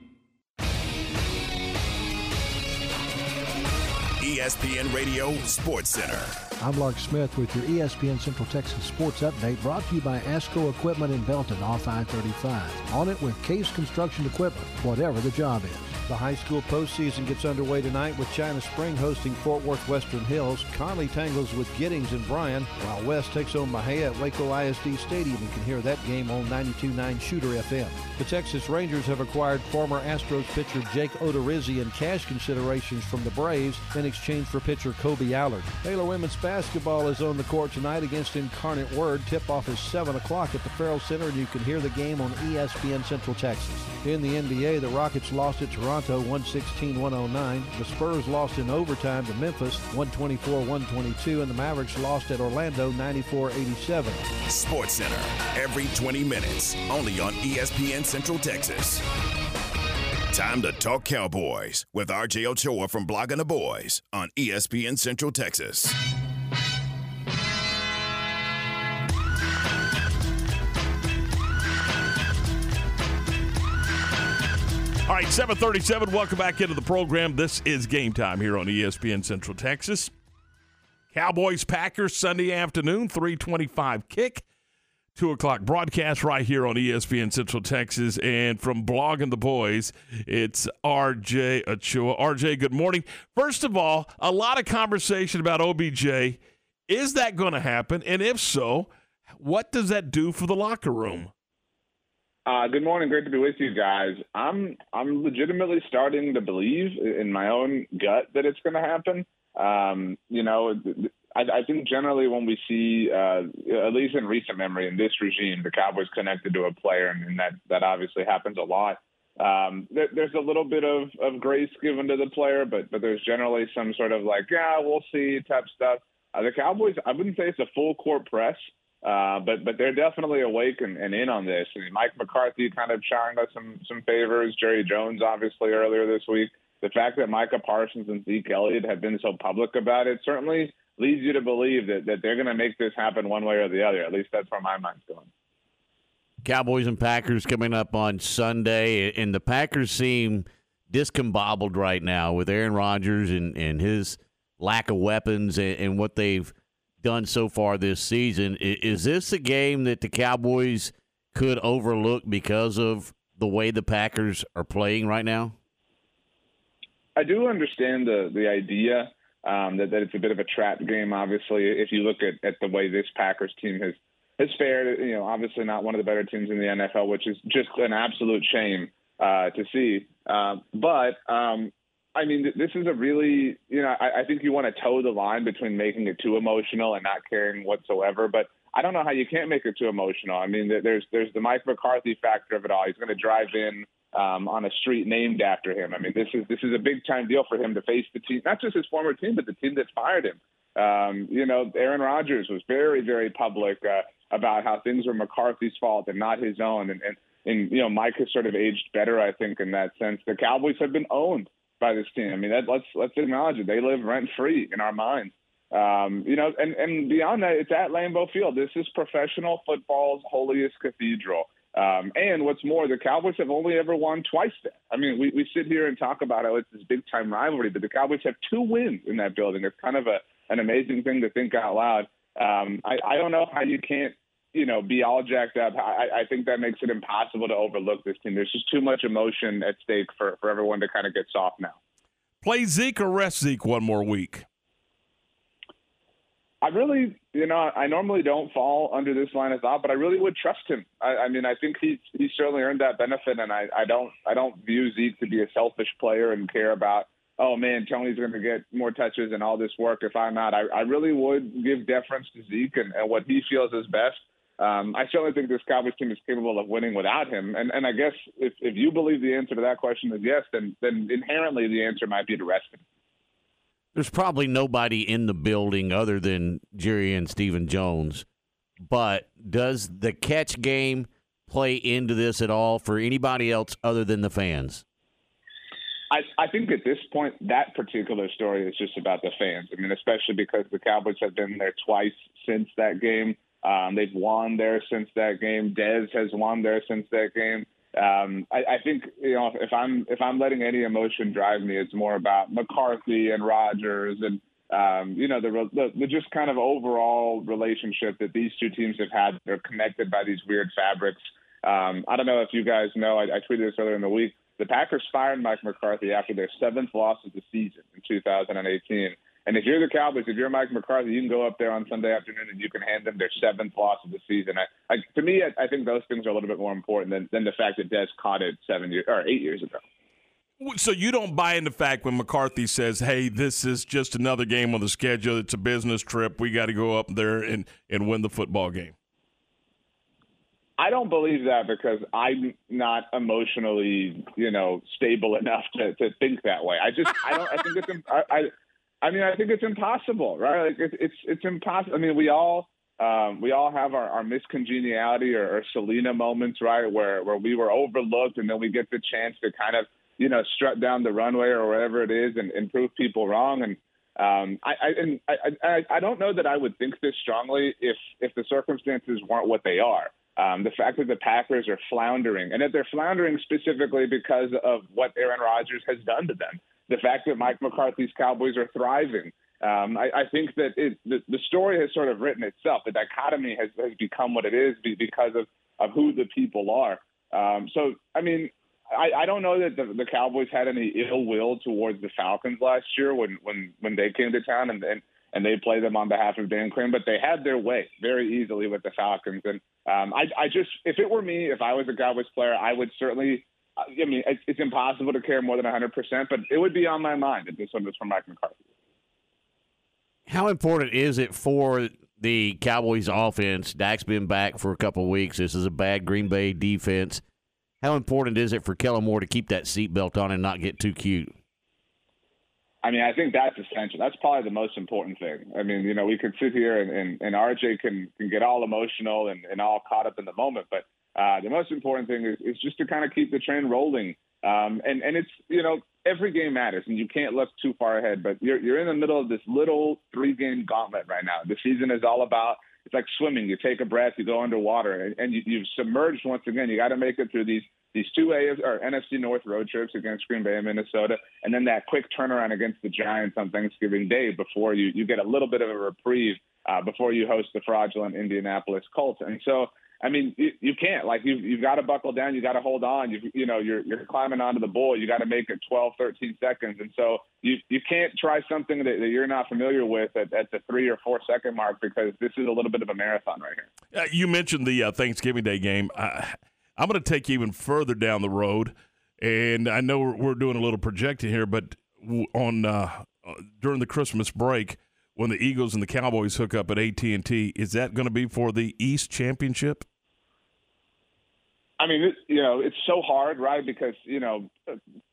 ESPN Radio Sports Center. I'm Lark Smith with your ESPN Central Texas Sports Update brought to you by ASCO Equipment in Belton off I-35. On it with Case Construction Equipment, whatever the job is. The high school postseason gets underway tonight with China Spring hosting Fort Worth Western Hills. Connally tangles with Giddings and Bryan, while West takes on Mexia at Waco ISD Stadium. You can hear that game on 92.9 Shooter FM. The Texas Rangers have acquired former Astros pitcher Jake Odorizzi and cash considerations from the Braves in exchange for pitcher Kolby Allard. Baylor women's basketball is on the court tonight against Incarnate Word. Tip-off is 7 o'clock at the Ferrell Center, and you can hear the game on ESPN Central Texas. In the NBA, the Rockets lost at Toronto 116-109. The Spurs lost in overtime to Memphis 124-122 and the Mavericks lost at Orlando 94-87. Sports Center every 20 minutes only on ESPN Central Texas. Time to talk Cowboys with RJ Ochoa from Blogging the Boys on ESPN Central Texas. All right, 737. Welcome back into the program. This is game time here on ESPN Central Texas. Cowboys Packers Sunday afternoon, 325 kick. Two o'clock broadcast right here on ESPN Central Texas. And from Blogging the Boys, it's RJ Ochoa. RJ, good morning. First of all, a lot of conversation about OBJ. Is that going to happen? And if so, what does that do for the locker room? Uh, good morning. Great to be with you guys. I'm I'm legitimately starting to believe in my own gut that it's going to happen. Um, you know, I, I, think generally when we see, uh, at least in recent memory, in this regime, the Cowboys connected to a player, and, and that that obviously happens a lot. Um, there, there's a little bit of, of grace given to the player, but but there's generally some sort of like, yeah, we'll see type stuff. Uh, the Cowboys, I wouldn't say it's a full court press. Uh, but but they're definitely awake and, and in on this. I mean, Mike McCarthy kind of showing us some some favors. Jerry Jones obviously earlier this week. The fact that Micah Parsons and Zeke Elliott have been so public about it certainly leads you to believe that, that they're going to make this happen one way or the other. At least that's where my mind's going. Cowboys and Packers coming up on Sunday, and the Packers seem discombobbled right now with Aaron Rodgers and, and his lack of weapons and, and what they've done so far this season. Is this a game that the Cowboys could overlook because of the way the Packers are playing right now? I do understand the the idea um, that, that it's a bit of a trap game. Obviously, if you look at, at the way this Packers team has has fared, you know, obviously not one of the better teams in the NFL, which is just an absolute shame uh, to see. Uh, but um, I mean, this is a really, you know, I, I think you want to toe the line between making it too emotional and not caring whatsoever. But I don't know how you can't make it too emotional. I mean, there's there's the Mike McCarthy factor of it all. He's going to drive in um, on a street named after him. I mean, this is this is a big time deal for him to face the team, not just his former team, but the team that fired him. Um, you know, Aaron Rodgers was very, very public uh, about how things were McCarthy's fault and not his own. And, and, and, you know, Mike has sort of aged better, I think, in that sense. The Cowboys have been owned by this team. I mean, that, let's let's acknowledge it. They live rent free in our minds. Um, you know, and, and beyond that, it's at Lambeau Field. This is professional football's holiest cathedral. Um, and what's more, the Cowboys have only ever won twice there. I mean, we, we sit here and talk about how it's this big time rivalry, but the Cowboys have two wins in that building. It's kind of a an amazing thing to think out loud. Um, I, I don't know how you can't, you know, be all jacked up. I, I think that makes it impossible to overlook this team. There's just too much emotion at stake for, for everyone to kind of get soft now. Play Zeke or rest Zeke one more week. I really, you know, I normally don't fall under this line of thought, but I really would trust him. I, I mean, I think he he certainly earned that benefit, and I, I don't I don't view Zeke to be a selfish player and care about oh man, Tony's going to get more touches and all this work if I'm not. I, I really would give deference to Zeke and, and what he feels is best. Um, I certainly think this Cowboys team is capable of winning without him. And, and I guess if, if you believe the answer to that question is yes, then, then inherently the answer might be to rest him. There's probably nobody in the building other than Jerry and Stephen Jones. But does the catch game play into this at all for anybody else other than the fans? I, I think at this point, that particular story is just about the fans. I mean, especially because the Cowboys have been there twice since that game. Um, they've won there since that game. Dez has won there since that game. Um, I, I think you know if I'm if I'm letting any emotion drive me, it's more about McCarthy and Rodgers and um, you know the, the the just kind of overall relationship that these two teams have had. They're connected by these weird fabrics. Um, I don't know if you guys know. I, I tweeted this earlier in the week. The Packers fired Mike McCarthy after their seventh loss of the season in 2018. And if you're the Cowboys, if you're Mike McCarthy, you can go up there on Sunday afternoon and you can hand them their seventh loss of the season. I, I, to me, I, I think those things are a little bit more important than, than the fact that Dez caught it seven years or eight years ago. So you don't buy in the fact when McCarthy says, "Hey, this is just another game on the schedule. It's a business trip. We got to go up there and and win the football game." I don't believe that because I'm not emotionally, you know, stable enough to, to think that way. I just, I don't, I think it's, I, I, I mean, I think it's impossible, right? Like it's, it's, it's impossible. I mean, we all, um, we all have our, our Miss Congeniality or, or Selena moments, right? Where, where we were overlooked and then we get the chance to kind of, you know, strut down the runway or wherever it is and, and prove people wrong. And, um, I, I, and I, I, I don't know that I would think this strongly if, if the circumstances weren't what they are. Um, the fact that the Packers are floundering, and that they're floundering specifically because of what Aaron Rodgers has done to them. The fact that Mike McCarthy's Cowboys are thriving. Um, I, I, think that it, the, the, story has sort of written itself. The dichotomy has, has become what it is because of, of who the people are. Um, so, I mean, I, I don't know that the, the, Cowboys had any ill will towards the Falcons last year when when when they came to town, and, and and they played them on behalf of Dan Quinn. But they had their way very easily with the Falcons, and um, I, I just if it were me, if I was a Cowboys player, I would certainly. I mean, it's, it's impossible to care more than 100%, but it would be on my mind if this one was from Mike McCarthy. How important is it for the Cowboys offense? Dak's been back for a couple of weeks. This is a bad Green Bay defense. How important is it for Kellen Moore to keep that seatbelt on and not get too cute? I mean, I think that's essential. That's probably the most important thing. I mean, you know, we could sit here and, and, and RJ can, can get all emotional and, and all caught up in the moment, but uh, the most important thing is, is just to kind of keep the train rolling. Um, and, and it's, you know, every game matters and you can't look too far ahead, but you're, you're in the middle of this little three game gauntlet right now. The season is all about, it's like swimming. You take a breath, you go underwater and, and you, you've submerged once again. You got to make it through these these two AF, or NFC North road trips against Green Bay and Minnesota, and then that quick turnaround against the Giants on Thanksgiving Day before you you get a little bit of a reprieve uh, before you host the fraudulent Indianapolis Colts. And so, I mean, you, you can't like you you've got to buckle down, you got to hold on. You you know you're you're climbing onto the bull, you got to make it 12, 13 seconds, and so you you can't try something that, that you're not familiar with at, at the three or four second mark because this is a little bit of a marathon right here. Uh, you mentioned the uh, Thanksgiving Day game. I'm going to take you even further down the road, and I know we're, we're doing a little projecting here, but on uh, uh during the Christmas break when the Eagles and the Cowboys hook up at AT&T, is that going to be for the East Championship? I mean, you know, it's so hard, right? Because you know,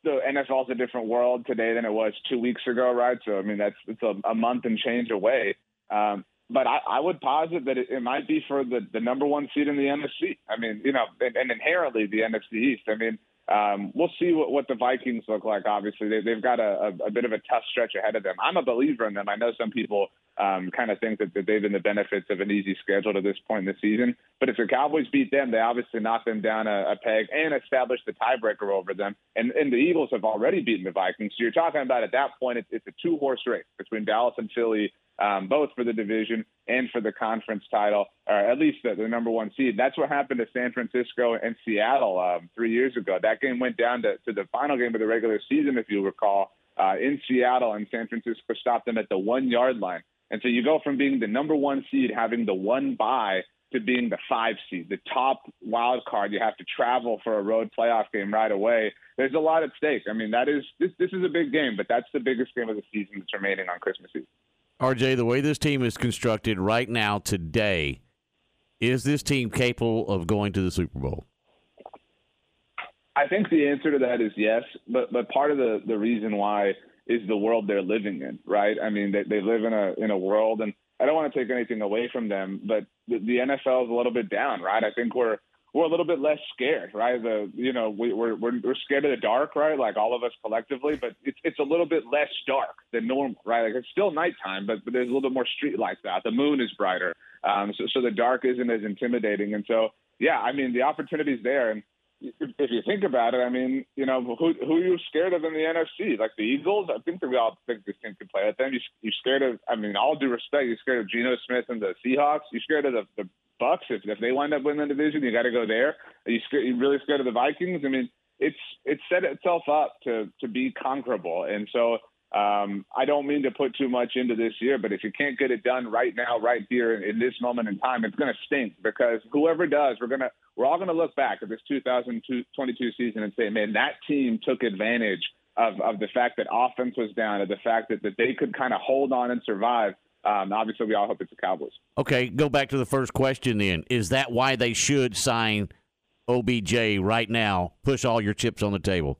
the NFL is a different world today than it was two weeks ago, right? So I mean, that's it's a, a month and change away. Um, but I, I would posit that it, it might be for the, the number one seed in the NFC. I mean, you know, and, and inherently the NFC East. I mean, um, we'll see what, what the Vikings look like. Obviously, they, they've got a, a, a bit of a tough stretch ahead of them. I'm a believer in them. I know some people um, kind of think that, that they've been the benefits of an easy schedule to this point in the season. But if the Cowboys beat them, they obviously knock them down a, a peg and establish the tiebreaker over them. And, and the Eagles have already beaten the Vikings. So you're talking about at that point, it's, it's a two horse race between Dallas and Philly um, both for the division and for the conference title, or at least the, the, number one seed. That's what happened to San Francisco and Seattle um, three years ago. That game went down to, to, the final game of the regular season, if you recall, uh, in Seattle, and San Francisco stopped them at the one yard line. And so you go from being the number one seed, having the one bye, to being the five seed, the top wild card. You have to travel for a road playoff game right away. There's a lot at stake. I mean, that is this. This is a big game, but that's the biggest game of the season that's remaining on Christmas Eve. RJ, the way this team is constructed right now, today, is this team capable of going to the Super Bowl? I think the answer to that is yes, but but part of the the reason why is the world they're living in, right? I mean, they they live in a in a world, and I don't want to take anything away from them, but the, the NFL is a little bit down, right? I think we're we're a little bit less scared, right? The you know we, we're we're we're scared of the dark, right? Like all of us collectively, but it's it's a little bit less dark than normal, right? Like it's still nighttime, but, but there's a little bit more street lights out. The moon is brighter, um, so so the dark isn't as intimidating, and so yeah, I mean the opportunity's there, and if you think about it, I mean, you know, who who are you scared of in the NFC? Like the Eagles, I think that we all think this team could play with them. You you're scared of? I mean, all due respect, you're scared of Geno Smith and the Seahawks. You're scared of the, the Bucks. If if they wind up winning the division, you got to go there. Are you scared? You really scared of the Vikings? I mean, it's it's set itself up to to be conquerable, and so um, I don't mean to put too much into this year, but if you can't get it done right now, right here in this moment in time, it's going to stink because whoever does, we're gonna we're all going to look back at this 2022 season and say, man, that team took advantage of of the fact that offense was down, of the fact that that they could kind of hold on and survive. Um, obviously, we all hope it's the Cowboys. Okay, go back to the first question. Then is that why they should sign OBJ right now? Push all your chips on the table.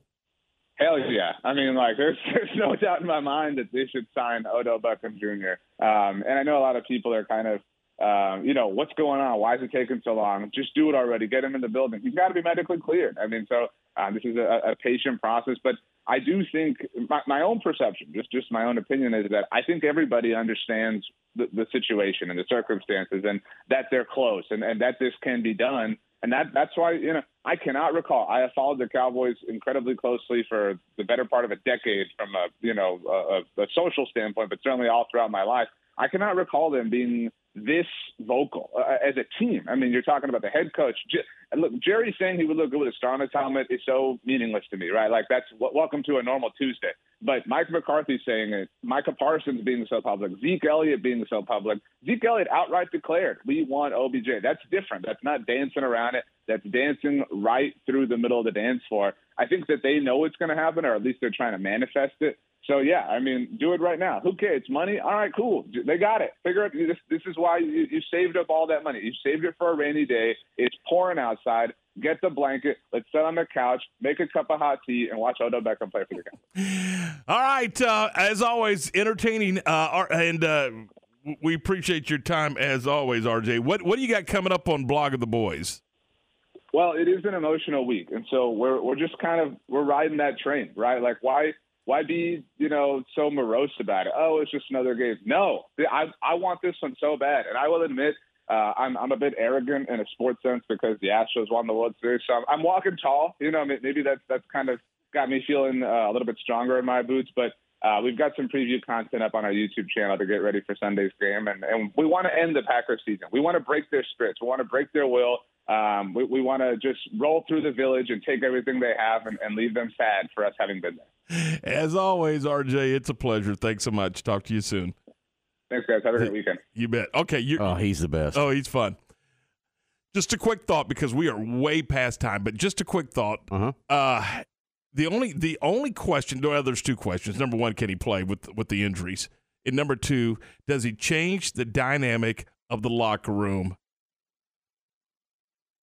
Hell yeah! I mean, like, there's there's no doubt in my mind that they should sign Odell Beckham Jr. Um, and I know a lot of people are kind of, um, you know, what's going on? Why is it taking so long? Just do it already. Get him in the building. He's got to be medically cleared. I mean, so um, this is a, a patient process, but I do think my, my own perception, just just my own opinion, is that I think everybody understands the, the situation and the circumstances, and that they're close, and, and that this can be done. And that that's why you know I cannot recall. I have followed the Cowboys incredibly closely for the better part of a decade from a you know a, a social standpoint, but certainly all throughout my life. I cannot recall them being this vocal uh, as a team. I mean, you're talking about the head coach. look, Jerry saying he would look good with a star on his helmet is so meaningless to me, right? Like that's welcome to a normal Tuesday. But Mike McCarthy saying it, Micah Parsons being so public, Zeke Elliott being so public, Zeke Elliott outright declared, "We want OBJ." That's different. That's not dancing around it. That's dancing right through the middle of the dance floor. I think that they know it's going to happen, or at least they're trying to manifest it. So yeah, I mean, do it right now. Who cares? Money. All right, cool. They got it. Figure out this. This is why you, you saved up all that money. You saved it for a rainy day. It's pouring outside. Get the blanket. Let's sit on the couch, make a cup of hot tea, and watch Odell Beckham play for the game. All right. Uh, as always, entertaining. Uh, and uh, we appreciate your time as always, RJ. What What do you got coming up on Blogging the Boys? Well, it is an emotional week, and so we're we're just kind of we're riding that train, right? Like why why be you know so morose about it? Oh, it's just another game. No, I I want this one so bad, and I will admit uh, I'm I'm a bit arrogant in a sports sense because the Astros won the World Series, so I'm, I'm walking tall. You know, maybe that's that's kind of got me feeling uh, a little bit stronger in my boots, but. Uh, we've got some preview content up on our YouTube channel to get ready for Sunday's game, and, and we want to end the Packers season. We want to break their spirits. We want to break their will. Um, we, we want to just roll through the village and take everything they have and, and leave them sad for us having been there. As always, RJ, it's a pleasure. Thanks so much. Talk to you soon. Thanks, guys. Have a great weekend. You bet. Okay. you oh, he's the best. Oh, he's fun. Just a quick thought because we are way past time, but just a quick thought. Uh-huh. Uh, the only the only question, no, there's two questions. Number one, can he play with with the injuries? And number two, does he change the dynamic of the locker room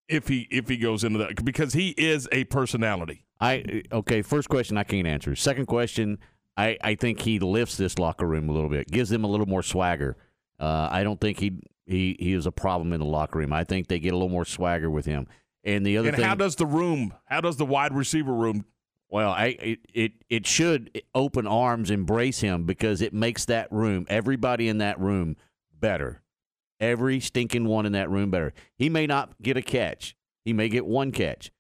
if he if he goes into that because he is a personality. I okay. First question I can't answer. Second question, I I think he lifts this locker room a little bit, gives them a little more swagger. Uh, I don't think he he he is a problem in the locker room. I think they get a little more swagger with him. And the other and thing, how does the room? How does the wide receiver room? Well, I it, it it should open arms, embrace him because it makes that room, everybody in that room, better. Every stinking one in that room better. He may not get a catch. He may get one catch,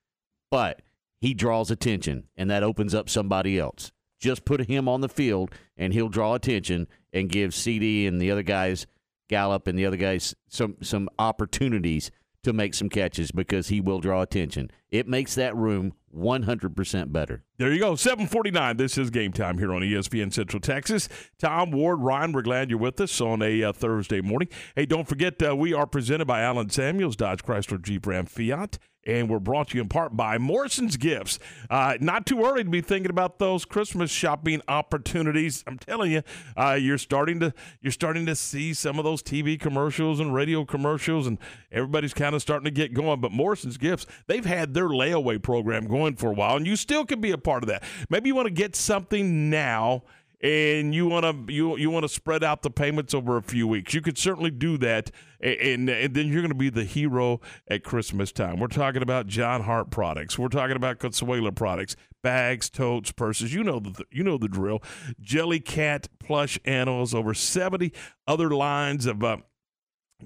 but he draws attention, and that opens up somebody else. Just put him on the field, and he'll draw attention and give CD and the other guys, Gallup and the other guys, some some opportunities to make some catches because he will draw attention. It makes that room 100% better. There you go. 749. This is game time here on ESPN Central Texas. Tom, Ward, Ryan, we're glad you're with us on a uh, Thursday morning. Hey, don't forget, uh, we are presented by Allen Samuels, Dodge Chrysler Jeep Ram Fiat and we're brought to you in part by Morrison's Gifts. Uh, not too early to be thinking about those Christmas shopping opportunities. I'm telling you, uh, you're starting to you're starting to see some of those TV commercials and radio commercials, and everybody's kind of starting to get going. But Morrison's Gifts, they've had their layaway program going for a while, and you still can be a part of that. Maybe you want to get something now and you want to you you want to spread out the payments over a few weeks. You could certainly do that, and, and then you're going to be the hero at Christmas time. We're talking about John Hart products. We're talking about Consuela products, bags, totes, purses. You know the you know the drill. Jellycat plush animals, over seventy other lines of uh,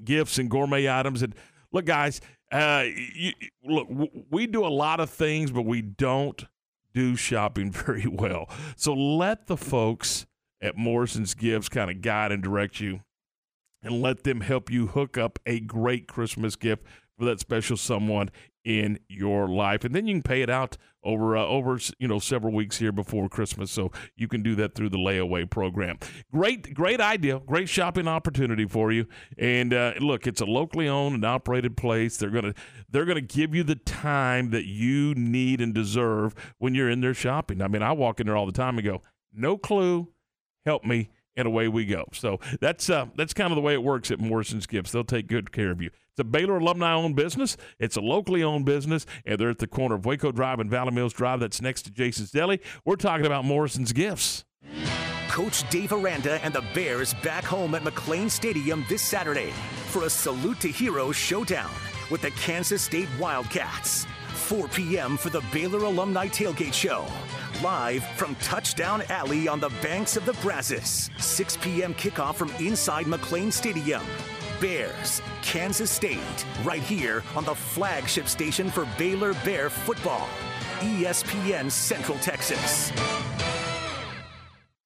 gifts and gourmet items. And look, guys, uh, you, look, we do a lot of things, but we don't do shopping very well. So let the folks at Morrison's Gifts kind of guide and direct you and let them help you hook up a great Christmas gift for that special someone in your life. And then you can pay it out over uh, over you know several weeks here before christmas. So you can do that through the layaway program. Great great idea. Great shopping opportunity for you. And uh, look it's a locally owned and operated place. They're gonna they're gonna give you the time that you need and deserve when you're in there shopping. I mean i walk in there all the time and go no clue. Help me. And away we go. So that's uh, that's kind of the way it works at Morrison's Gifts. They'll take good care of you. It's a Baylor alumni owned business. It's a locally owned business, and they're at the corner of Waco Drive and Valley Mills Drive. That's next to Jason's Deli. We're talking about Morrison's Gifts. Coach Dave Aranda and the Bears back home at McLane Stadium this Saturday for a Salute to Heroes showdown with the Kansas State Wildcats. 4 p.m. for the Baylor Alumni Tailgate Show. Live from Touchdown Alley on the banks of the Brazos. 6 p.m. kickoff from inside McLane Stadium. Bears, Kansas State, right here on the flagship station for Baylor Bear football. ESPN Central Texas.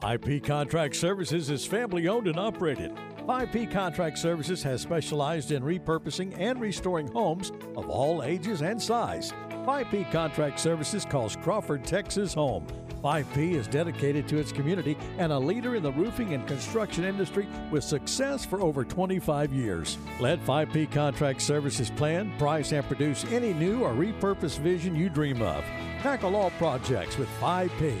5P Contract Services is family owned and operated. 5P Contract Services has specialized in repurposing and restoring homes of all ages and size. 5P Contract Services calls Crawford, Texas home. 5P is dedicated to its community and a leader in the roofing and construction industry with success for over 25 years. Let 5P Contract Services plan, price, and produce any new or repurposed vision you dream of. Tackle all projects with 5P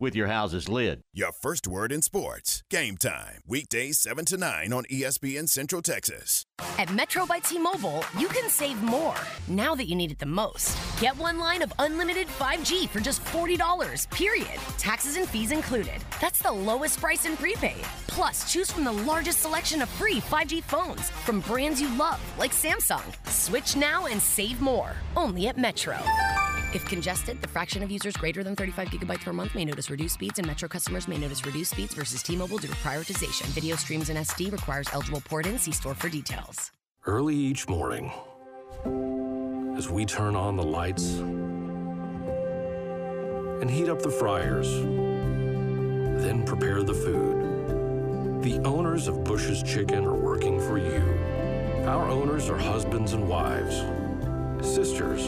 with your house's lid. Your first word in sports. Game time. Weekdays 7 to 9 on ESPN Central Texas. At Metro by T-Mobile, you can save more now that you need it the most. Get one line of unlimited 5G for just $40, period. Taxes and fees included. That's the lowest price in prepaid. Plus, choose from the largest selection of free 5G phones from brands you love, like Samsung. Switch now and save more. Only at Metro. If congested, the fraction of users greater than 35 gigabytes per month may notice reduced speeds, and Metro customers may notice reduced speeds versus T-Mobile due to prioritization. Video streams in SD requires eligible port-in. See store for details. Early each morning, as we turn on the lights and heat up the fryers, then prepare the food, the owners of Bush's Chicken are working for you. Our owners are husbands and wives, sisters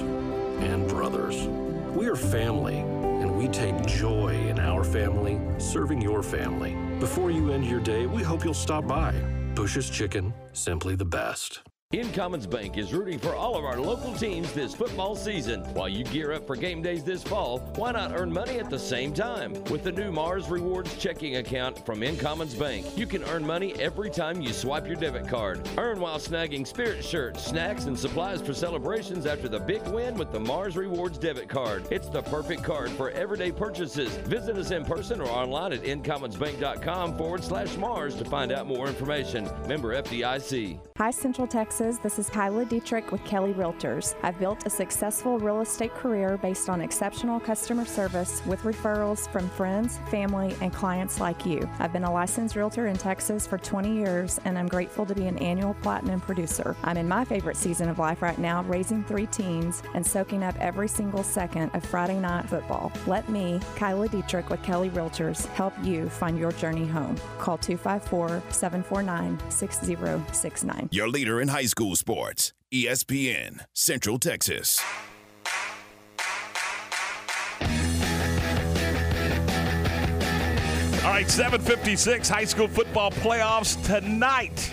and brothers. We are family, and we take joy in our family serving your family. Before you end your day, we hope you'll stop by. Bush's Chicken, simply the best. InCommons Bank is rooting for all of our local teams this football season. While you gear up for game days this fall, why not earn money at the same time? With the new Mars Rewards checking account from InCommons Bank, you can earn money every time you swipe your debit card. Earn while snagging spirit shirts, snacks, and supplies for celebrations after the big win with the Mars Rewards debit card. It's the perfect card for everyday purchases. Visit us in person or online at incommonsbank.com forward slash Mars to find out more information. Member FDIC. Hi, Central Texas. This is Kyla Dietrich with Kelly Realtors. I've built a successful real estate career based on exceptional customer service with referrals from friends, family, and clients like you. I've been a licensed realtor in Texas for 20 years, and I'm grateful to be an annual platinum producer. I'm in my favorite season of life right now, raising three teens and soaking up every single second of Friday night football. Let me, Kyla Dietrich with Kelly Realtors, help you find your journey home. Call 254 749 6069. Your leader in high school sports. ESPN Central Texas. All right, 756 high school football playoffs tonight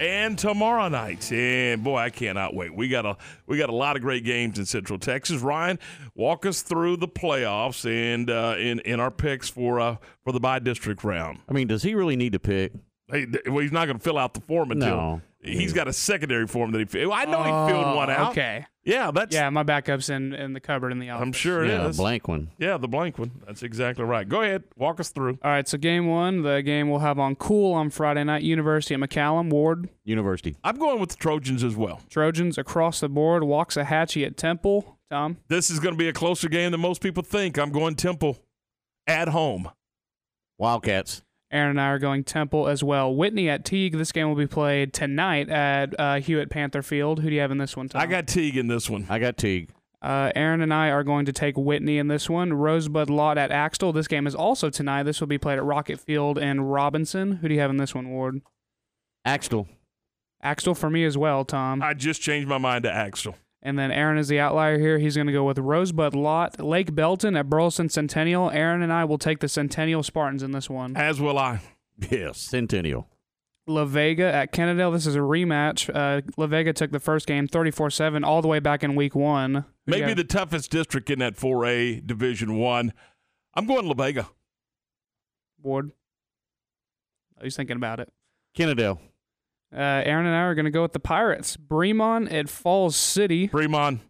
and tomorrow night. And boy, I cannot wait. We got a we got a lot of great games in Central Texas. Ryan, walk us through the playoffs and uh, in in our picks for uh, for the by district round. I mean, does he really need to pick? Hey, well, he's not going to fill out the form until No. He's got a secondary form that he. I know he filled oh, one out. Oh, Okay. Yeah, that's yeah. My backup's in in the cupboard in the office. I'm sure it is Yeah, a blank one. Yeah, the blank one. That's exactly right. Go ahead, walk us through. All right. So game one, the game we'll have on Cool on Friday night. University at McCallum Ward. University. I'm going with the Trojans as well. Trojans across the board. Walks Waxahachie at Temple. Tom. This is going to be a closer game than most people think. I'm going Temple at home. Wildcats. Aaron and I are going Temple as well. Whitney at Teague. This game will be played tonight at uh, Hewitt Panther Field. Who do you have in this one, Tom? I got Teague in this one. I got Teague. Uh, Aaron and I are going to take Whitney in this one. Rosebud-Lott at Axtell. This game is also tonight. This will be played at Rocket Field and Robinson. Who do you have in this one, Ward? Axtell. Axtell for me as well, Tom. I just changed my mind to Axel. And then Aaron is the outlier here. He's going to go with Rosebud-Lott, Lake Belton at Burleson Centennial. Aaron and I will take the Centennial Spartans in this one. As will I. Yes, Centennial. La Vega at Kennedale. This is a rematch. Uh, La Vega took the first game 34 7 all the way back in week one. Who Maybe have? the toughest district in that 4A Division One. I'm going La Vega. Ward. He's thinking about it. Kennedale. Uh, Aaron and I are going to go with the Pirates. Bremond at Falls City. Bremond.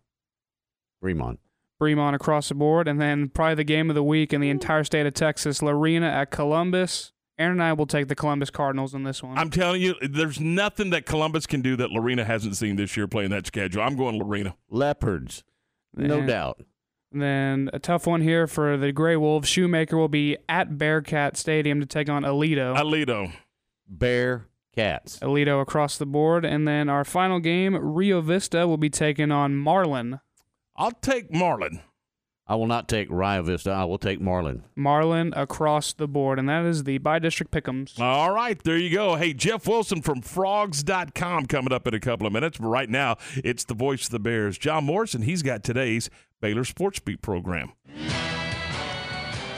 Bremond. Bremond across the board. And then probably the game of the week in the entire state of Texas, Lorena at Columbus. Aaron and I will take the Columbus Cardinals in this one. I'm telling you, there's nothing that Columbus can do that Lorena hasn't seen this year playing that schedule. I'm going Lorena. Leopards. No And doubt. Then a tough one here for the Gray Wolves. Shoemaker will be at Bearcat Stadium to take on Aledo. Aledo. Bear Cats. Aledo across the board. And then our final game, Rio Vista will be taking on Marlin. I'll take Marlin. I will not take Rio Vista. I will take Marlin. Marlin across the board. And that is the by district pickums. All right, there you go. Hey, Jeff Wilson from frogs.com coming up in a couple of minutes. But right now, it's the voice of the Bears. John Morrison, he's got today's Baylor Sports Beat program.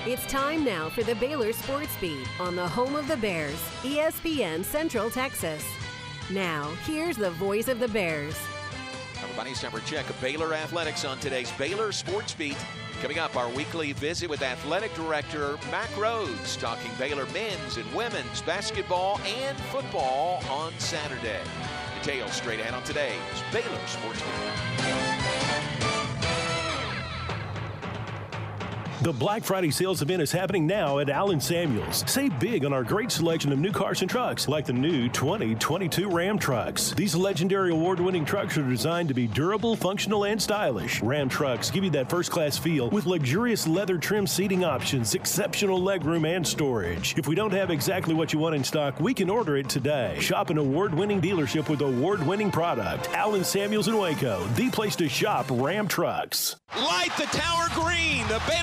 It's time now for the Baylor Sports Beat on the home of the Bears, ESPN Central Texas. Now, here's the voice of the Bears. Everybody's time for check of Baylor Athletics on today's Baylor Sports Beat. Coming up, our weekly visit with Athletic Director Mac Rhoades, talking Baylor men's and women's basketball and football on Saturday. Details straight ahead on today's Baylor Sports Beat. The Black Friday sales event is happening now at Allen Samuels. Save big on our great selection of new cars and trucks, like the new 2022 Ram trucks. These legendary award winning trucks are designed to be durable, functional, and stylish. Ram trucks give you that first class feel with luxurious leather trim seating options, exceptional legroom, and storage. If we don't have exactly what you want in stock, we can order it today. Shop an award winning dealership with award winning product. Allen Samuels in Waco, the place to shop Ram trucks. Light the tower green. The Bears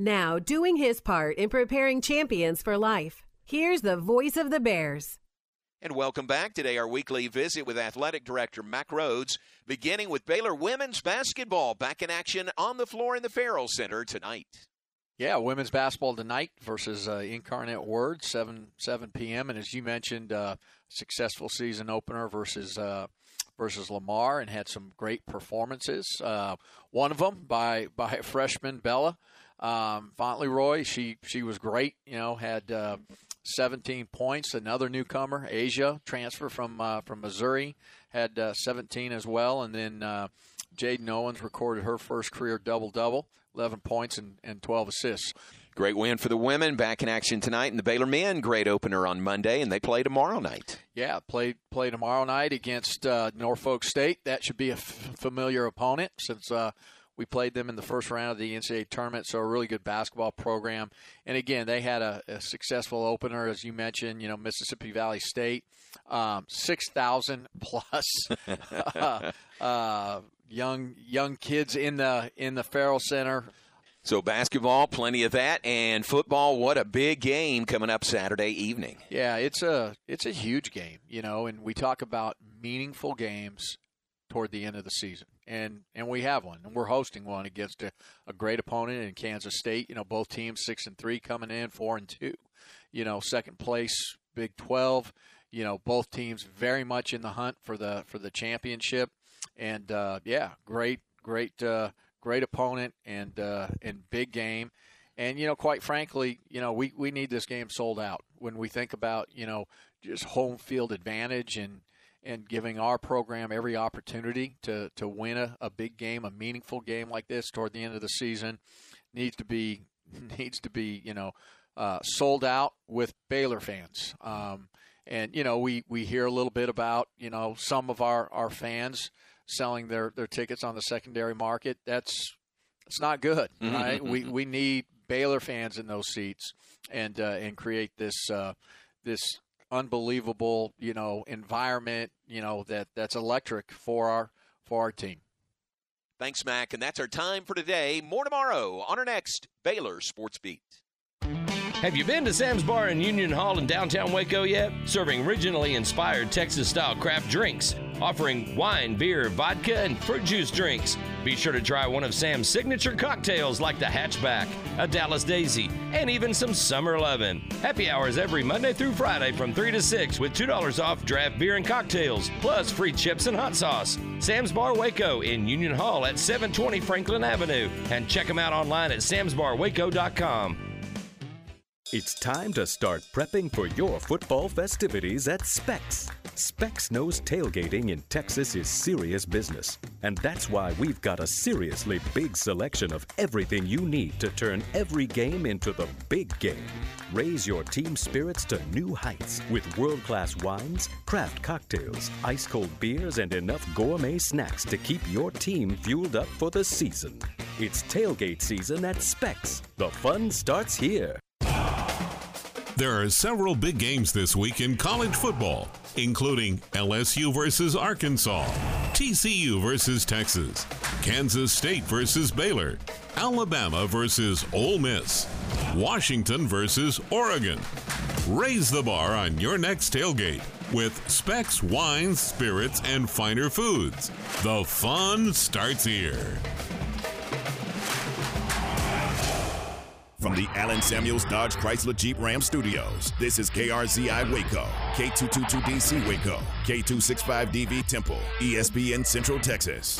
Now, doing his part in preparing champions for life. Here's the voice of the Bears. And welcome back. Today, our weekly visit with Athletic Director Mack Rhoades, beginning with Baylor women's basketball back in action on the floor in the Ferrell Center tonight. Yeah, women's basketball tonight versus uh, Incarnate Word, 7 7 p.m. And as you mentioned, uh, successful season opener versus uh, versus Lamar, and had some great performances. Uh, one of them by by freshman Bella um, Fontleroy. She she was great. You know, had uh, 17 points. Another newcomer, Aijha, transfer from uh, from Missouri, had uh, 17 as well. And then uh, Jaden Owens recorded her first career double double, 11 points and, and 12 assists. Great win for the women back in action tonight, and the Baylor men great opener on Monday, and they play tomorrow night. Yeah, play play tomorrow night against uh, Norfolk State. That should be a f- familiar opponent since uh, we played them in the first round of the NCAA tournament, so a really good basketball program. And again, they had a, a successful opener, as you mentioned. You know, Mississippi Valley State, um, six thousand plus uh, uh, young young kids in the in the Ferrell Center. So basketball, plenty of that, and football. What a big game coming up Saturday evening. Yeah, it's a it's a huge game, you know. And we talk about meaningful games toward the end of the season, and and we have one, and we're hosting one against a, a great opponent in Kansas State. You know, both teams six and three coming in, four and two. You know, second place, Big Twelve. You know, both teams very much in the hunt for the for the championship, and uh, yeah, great great. Uh, great opponent and uh, and big game. And you know, quite frankly, you know, we, we need this game sold out. When we think about you know just home field advantage and and giving our program every opportunity to to win a, a big game, a meaningful game like this toward the end of the season, needs to be needs to be you know uh, sold out with Baylor fans. Um, and you know, we we hear a little bit about you know some of our our fans selling their, their tickets on the secondary market. That's it's not good, right? we we need Baylor fans in those seats and uh, and create this uh, this unbelievable you know environment you know that that's electric for our for our team. Thanks, Mac, and that's our time for today. More tomorrow on our next Baylor Sports Beat. Have you been to Sam's Bar in Union Hall in downtown Waco yet? Serving regionally inspired Texas style craft drinks, offering wine, beer, vodka, and fruit juice drinks. Be sure to try one of Sam's signature cocktails like the Hatchback, a Dallas Daisy, and even some Summer Lovin'. Happy hours every Monday through Friday from 3 to 6 with $2 off draft beer and cocktails, plus free chips and hot sauce. Sam's Bar Waco in Union Hall at 720 Franklin Avenue. And check them out online at samsbarwaco.com. It's time to start prepping for your football festivities at Specs. Specs knows tailgating in Texas is serious business, and that's why we've got a seriously big selection of everything you need to turn every game into the big game. Raise your team spirits to new heights with world class wines, craft cocktails, ice cold beers, and enough gourmet snacks to keep your team fueled up for the season. It's tailgate season at Specs. The fun starts here. There are several big games this week in college football, including LSU versus Arkansas, TCU versus Texas, Kansas State versus Baylor, Alabama versus Ole Miss, Washington versus Oregon. Raise the bar on your next tailgate with Specs Wines, Spirits, and Finer Foods. The fun starts here. From the Allen Samuels Dodge Chrysler Jeep Ram Studios, this is KRZI Waco, K222DC Waco, K265DV Temple, ESPN Central Texas.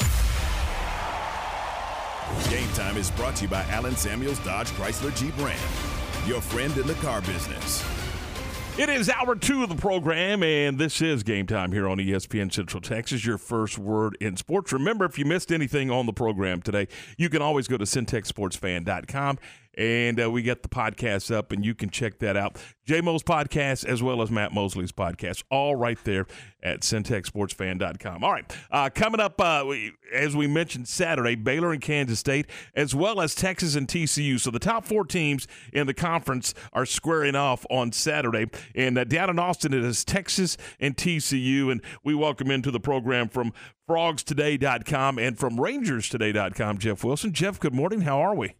Game Time is brought to you by Allen Samuels Dodge Chrysler Jeep Ram, your friend in the car business. It is hour two of the program, and this is game time here on ESPN Central Texas, your first word in sports. Remember, if you missed anything on the program today, you can always go to centexsportsfan.com and uh, we get the podcast up, and you can check that out. J Mo's podcast as well as Matt Mosley's podcast, all right there at centexsportsfan.com. All right, uh, coming up, uh, we, as we mentioned Saturday, Baylor and Kansas State, as well as Texas and TCU. So the top four teams in the conference are squaring off on Saturday. And uh, down in Austin, it is Texas and TCU. And we welcome into the program from frogstoday.com and from rangerstoday.com, Jeff Wilson. Jeff, good morning. How are we?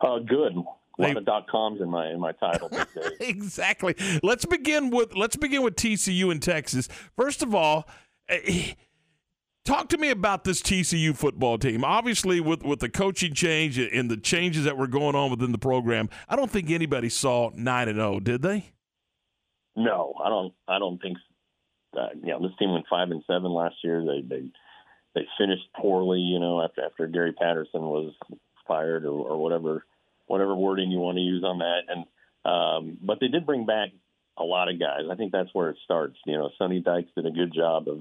Uh, good. A lot of dot coms in my in my title. exactly. Let's begin with let's begin with TCU in Texas. First of all, eh, talk to me about this TCU football team. Obviously, with with the coaching change and the changes that were going on within the program, I don't think anybody saw nine and zero, did they? No, I don't. I don't think. Uh, you know, this team went five and seven last year. They they they finished poorly. You know, after after Gary Patterson was fired or, or whatever whatever wording you want to use on that. And um, but they did bring back a lot of guys. I think that's where it starts. You know, Sonny Dykes did a good job of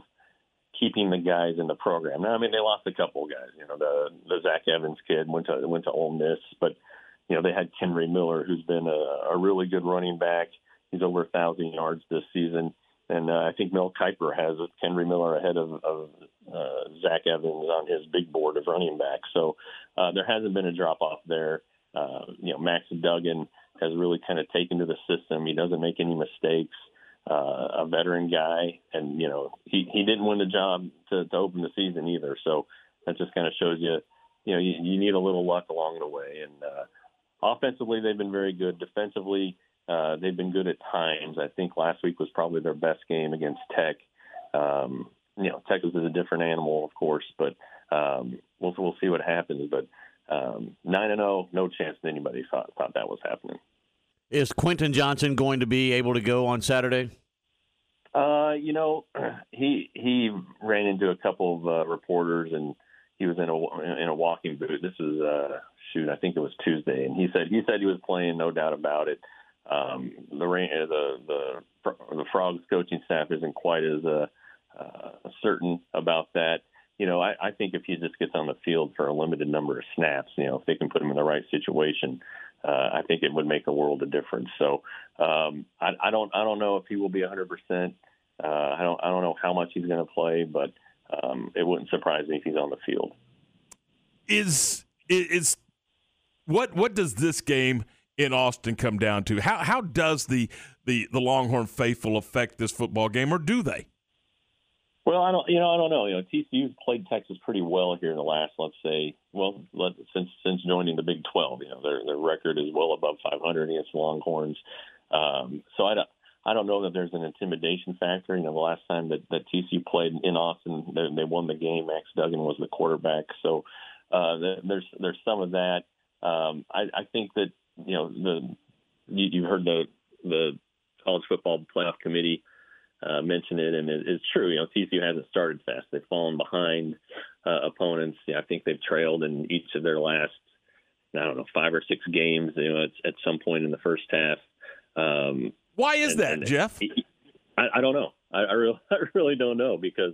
keeping the guys in the program. Now, I mean, they lost a couple of guys. You know, the the Zach Evans kid went to went to Ole Miss, but you know they had Kendre Miller, who's been a, a really good running back. He's over a thousand yards this season. And uh, I think Mel Kiper has Kendre Miller ahead of, of uh, Zach Evans on his big board of running backs. So uh, there hasn't been a drop off there. Uh, you know, Max Duggan has really kind of taken to the system. He doesn't make any mistakes. Uh, a veteran guy, and you know he he didn't win the job to, to open the season either. So that just kind of shows you, you know, you, you need a little luck along the way. And uh, offensively, they've been very good. Defensively, uh, they've been good at times. I think last week was probably their best game against Tech. Um, you know, Texas is a different animal, of course, but um, we'll we'll see what happens. But um, nine and zero, oh, no chance that anybody thought thought that was happening. Is Quentin Johnston going to be able to go on Saturday? Uh, you know, he he ran into a couple of uh, reporters and he was in a in a walking boot. This was uh, shoot, I think it was Tuesday, and he said he said he was playing, no doubt about it. Um, the the the the frogs coaching staff isn't quite as uh, uh, certain about that you know, I, I think if he just gets on the field for a limited number of snaps, you know, if they can put him in the right situation, uh, I think it would make a world of difference. So um, I, I don't I don't know if he will be 100. Uh, I don't I don't know how much he's going to play, but um, it wouldn't surprise me if he's on the field. Is is what what does this game in Austin come down to? How how does the the the Longhorn faithful affect this football game, or do they? Well, I don't, you know, I don't know. You know, TCU's played Texas pretty well here in the last, let's say, well, let, since since joining the Big 12. You know, their their record is well above 500 against Longhorns. Um, so I don't, I don't know that there's an intimidation factor. You know, the last time that, that TCU played in Austin, they, they won the game. Max Duggan was the quarterback, so uh, there's there's some of that. Um, I, I think that you know the you, you've heard the the college football playoff committee uh, mention it, and it, it's true. You know, TCU hasn't started fast. They've fallen behind uh, opponents. You know, I think they've trailed in each of their last, I don't know, five or six games. You know, at, at some point in the first half. Um, Why is and, that, and Jeff? I, I, don't know. I, I, really, I really don't know because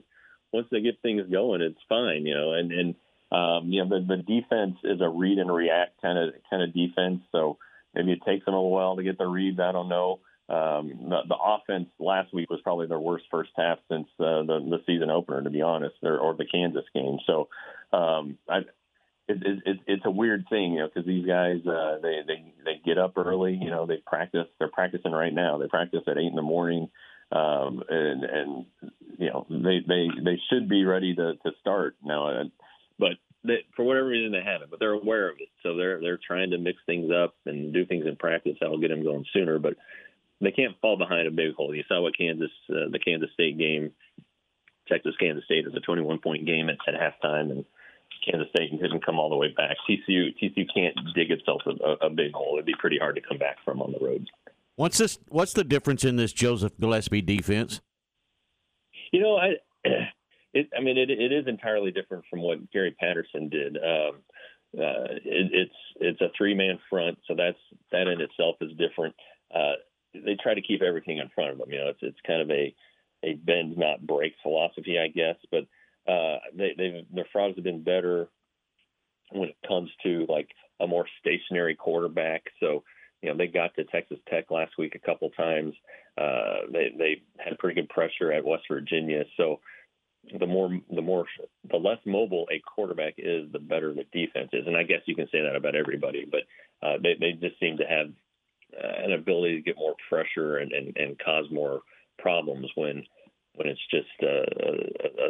once they get things going, it's fine. You know, and and um, you know the, the defense is a read and react kind of kind of defense. So maybe it takes them a while to get the reads. I don't know um, the, the offense last week was probably their worst first half since uh, the, the season opener, to be honest, or, or the Kansas game. So, um, I, it, it, it, it's a weird thing, you know, because these guys uh, they they they get up early. You know, they practice. They're practicing right now. They practice at eight in the morning, um, and and you know they they they should be ready to to start now. Uh, but they, for whatever reason they haven't, but they're aware of it. So they're they're trying to mix things up and do things in practice that'll get them going sooner. But they can't fall behind a big hole. You saw what Kansas uh, the Kansas State game, Texas Kansas State is a 21 point game at, at halftime and Kansas State didn't come all the way back. TCU TCU can't dig itself a, a big hole. It'd be pretty hard to come back from on the road. What's this? What's the difference in this Joseph Gillespie defense? You know, I, it, I mean, it, it is entirely different from what Gary Patterson did. Um, uh, it, it's it's a three man front, so that's that in itself is different. Uh, they try to keep everything in front of them. You know, it's it's kind of a a bend not break philosophy, I guess, but uh, they, they've their frogs have been better when it comes to like a more stationary quarterback. So you know they got to Texas Tech last week a couple times. Uh, they they had pretty good pressure at West Virginia. So the more the more the less mobile a quarterback is, the better the defense is. And I guess you can say that about everybody, but uh, they they just seem to have an ability to get more pressure and, and, and cause more problems when when it's just uh, a, a,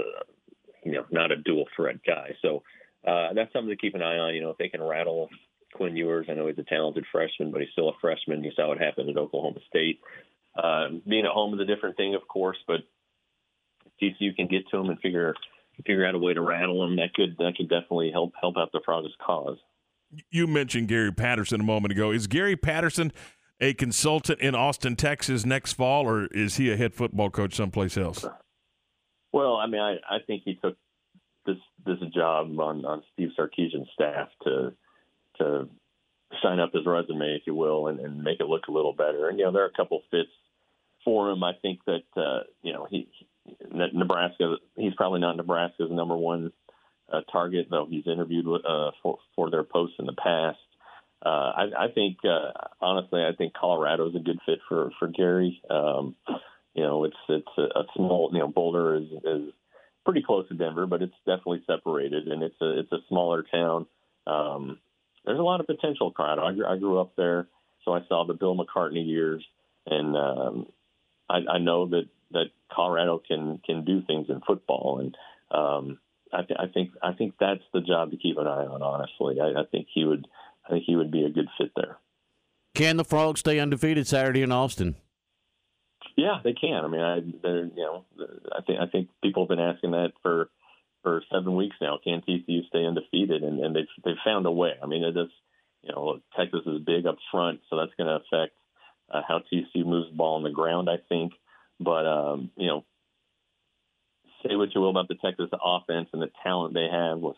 you know, not a dual threat guy. So uh, that's something to keep an eye on. You know, if they can rattle Quinn Ewers, I know he's a talented freshman, but he's still a freshman. You saw what happened at Oklahoma State. Uh, being at home is a different thing, of course, but TCU can get to him and figure figure out a way to rattle him. That could that could definitely help help out the Frogs' cause. You mentioned Gary Patterson a moment ago. Is Gary Patterson a consultant in Austin, Texas next fall, or is he a head football coach someplace else? Well, I mean, I, I think he took this this job on on Steve Sarkisian's staff to to shine up his resume, if you will, and, and make it look a little better. And you know, there are a couple fits for him. I think that uh, you know he, that Nebraska. He's probably not Nebraska's number one uh, target, though he's interviewed uh, for for their posts in the past. Uh, I, I think uh, honestly, I think Colorado is a good fit for for Gary. Um, you know, it's it's a, a small. You know, Boulder is is pretty close to Denver, but it's definitely separated, and it's a it's a smaller town. Um, there's a lot of potential, Colorado. I, grew, I grew up there, so I saw the Bill McCartney years, and um, I, I know that that Colorado can can do things in football, and um, I, th- I think I think that's the job to keep an eye on. Honestly, I, I think he would I think he would be a good fit there. Can the Frogs stay undefeated Saturday in Austin? Yeah, they can. I mean, I you know, I think I think people have been asking that for for seven weeks now. Can TCU stay undefeated? And, and they've they've found a way. I mean, it is you know Texas is big up front, so that's going to affect uh, how TCU moves the ball on the ground. I think, but um, you know, say what you will about the Texas offense and the talent they have with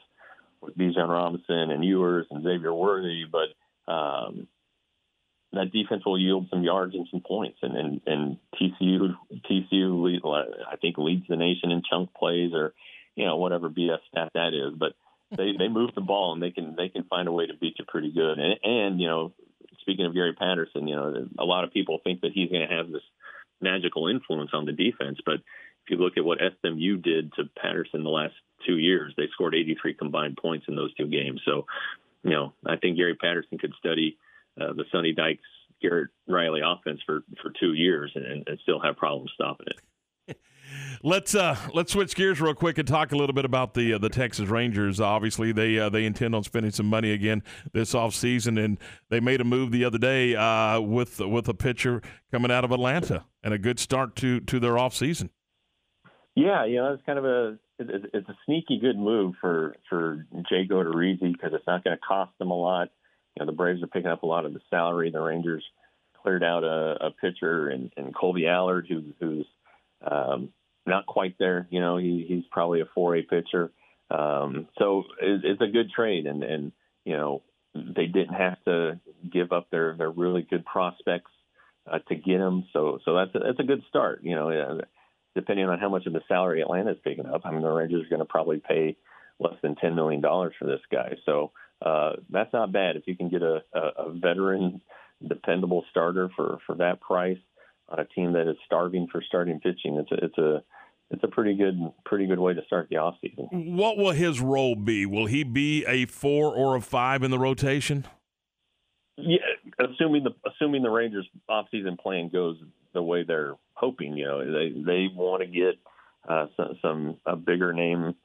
with Bijan Robinson and Ewers and Xavier Worthy, but um, that defense will yield some yards and some points. And and, and TCU TCU lead, I think leads the nation in chunk plays or you know whatever BS stat that is. But they they move the ball and they can they can find a way to beat you pretty good. And and you know speaking of Gary Patterson, you know a lot of people think that he's going to have this magical influence on the defense, but if you look at what SMU did to Patterson the last two years, they scored 83 combined points in those two games. So, you know, I think Gary Patterson could study uh, the Sonny Dykes Garrett Riley offense for for two years and, and still have problems stopping it. Let's uh, let's switch gears real quick and talk a little bit about the uh, the Texas Rangers. Obviously, they uh, they intend on spending some money again this offseason, and they made a move the other day uh, with with a pitcher coming out of Atlanta and a good start to to their offseason. Yeah, you know, it's kind of a it's a sneaky good move for for Jake Odorizzi because it's not going to cost them a lot you know, the Braves are picking up a lot of the salary. The Rangers cleared out a, a pitcher and, and Kolby Allard, who's who's um, not quite there. You know, he, he's probably a 4A pitcher. Um, so it, it's a good trade, and and you know they didn't have to give up their their really good prospects uh, to get him. So so that's a, that's a good start. You know, depending on how much of the salary Atlanta's picking up, I mean the Rangers are going to probably pay less than ten million dollars for this guy. So uh, that's not bad if you can get a, a, a veteran, dependable starter for for that price on a team that is starving for starting pitching. It's a it's a it's a pretty good pretty good way to start the off season. What will his role be? Will he be a four or a five in the rotation? Yeah, assuming the assuming the Rangers offseason plan goes the way they're hoping, you know, they they want to get uh, some, some a bigger name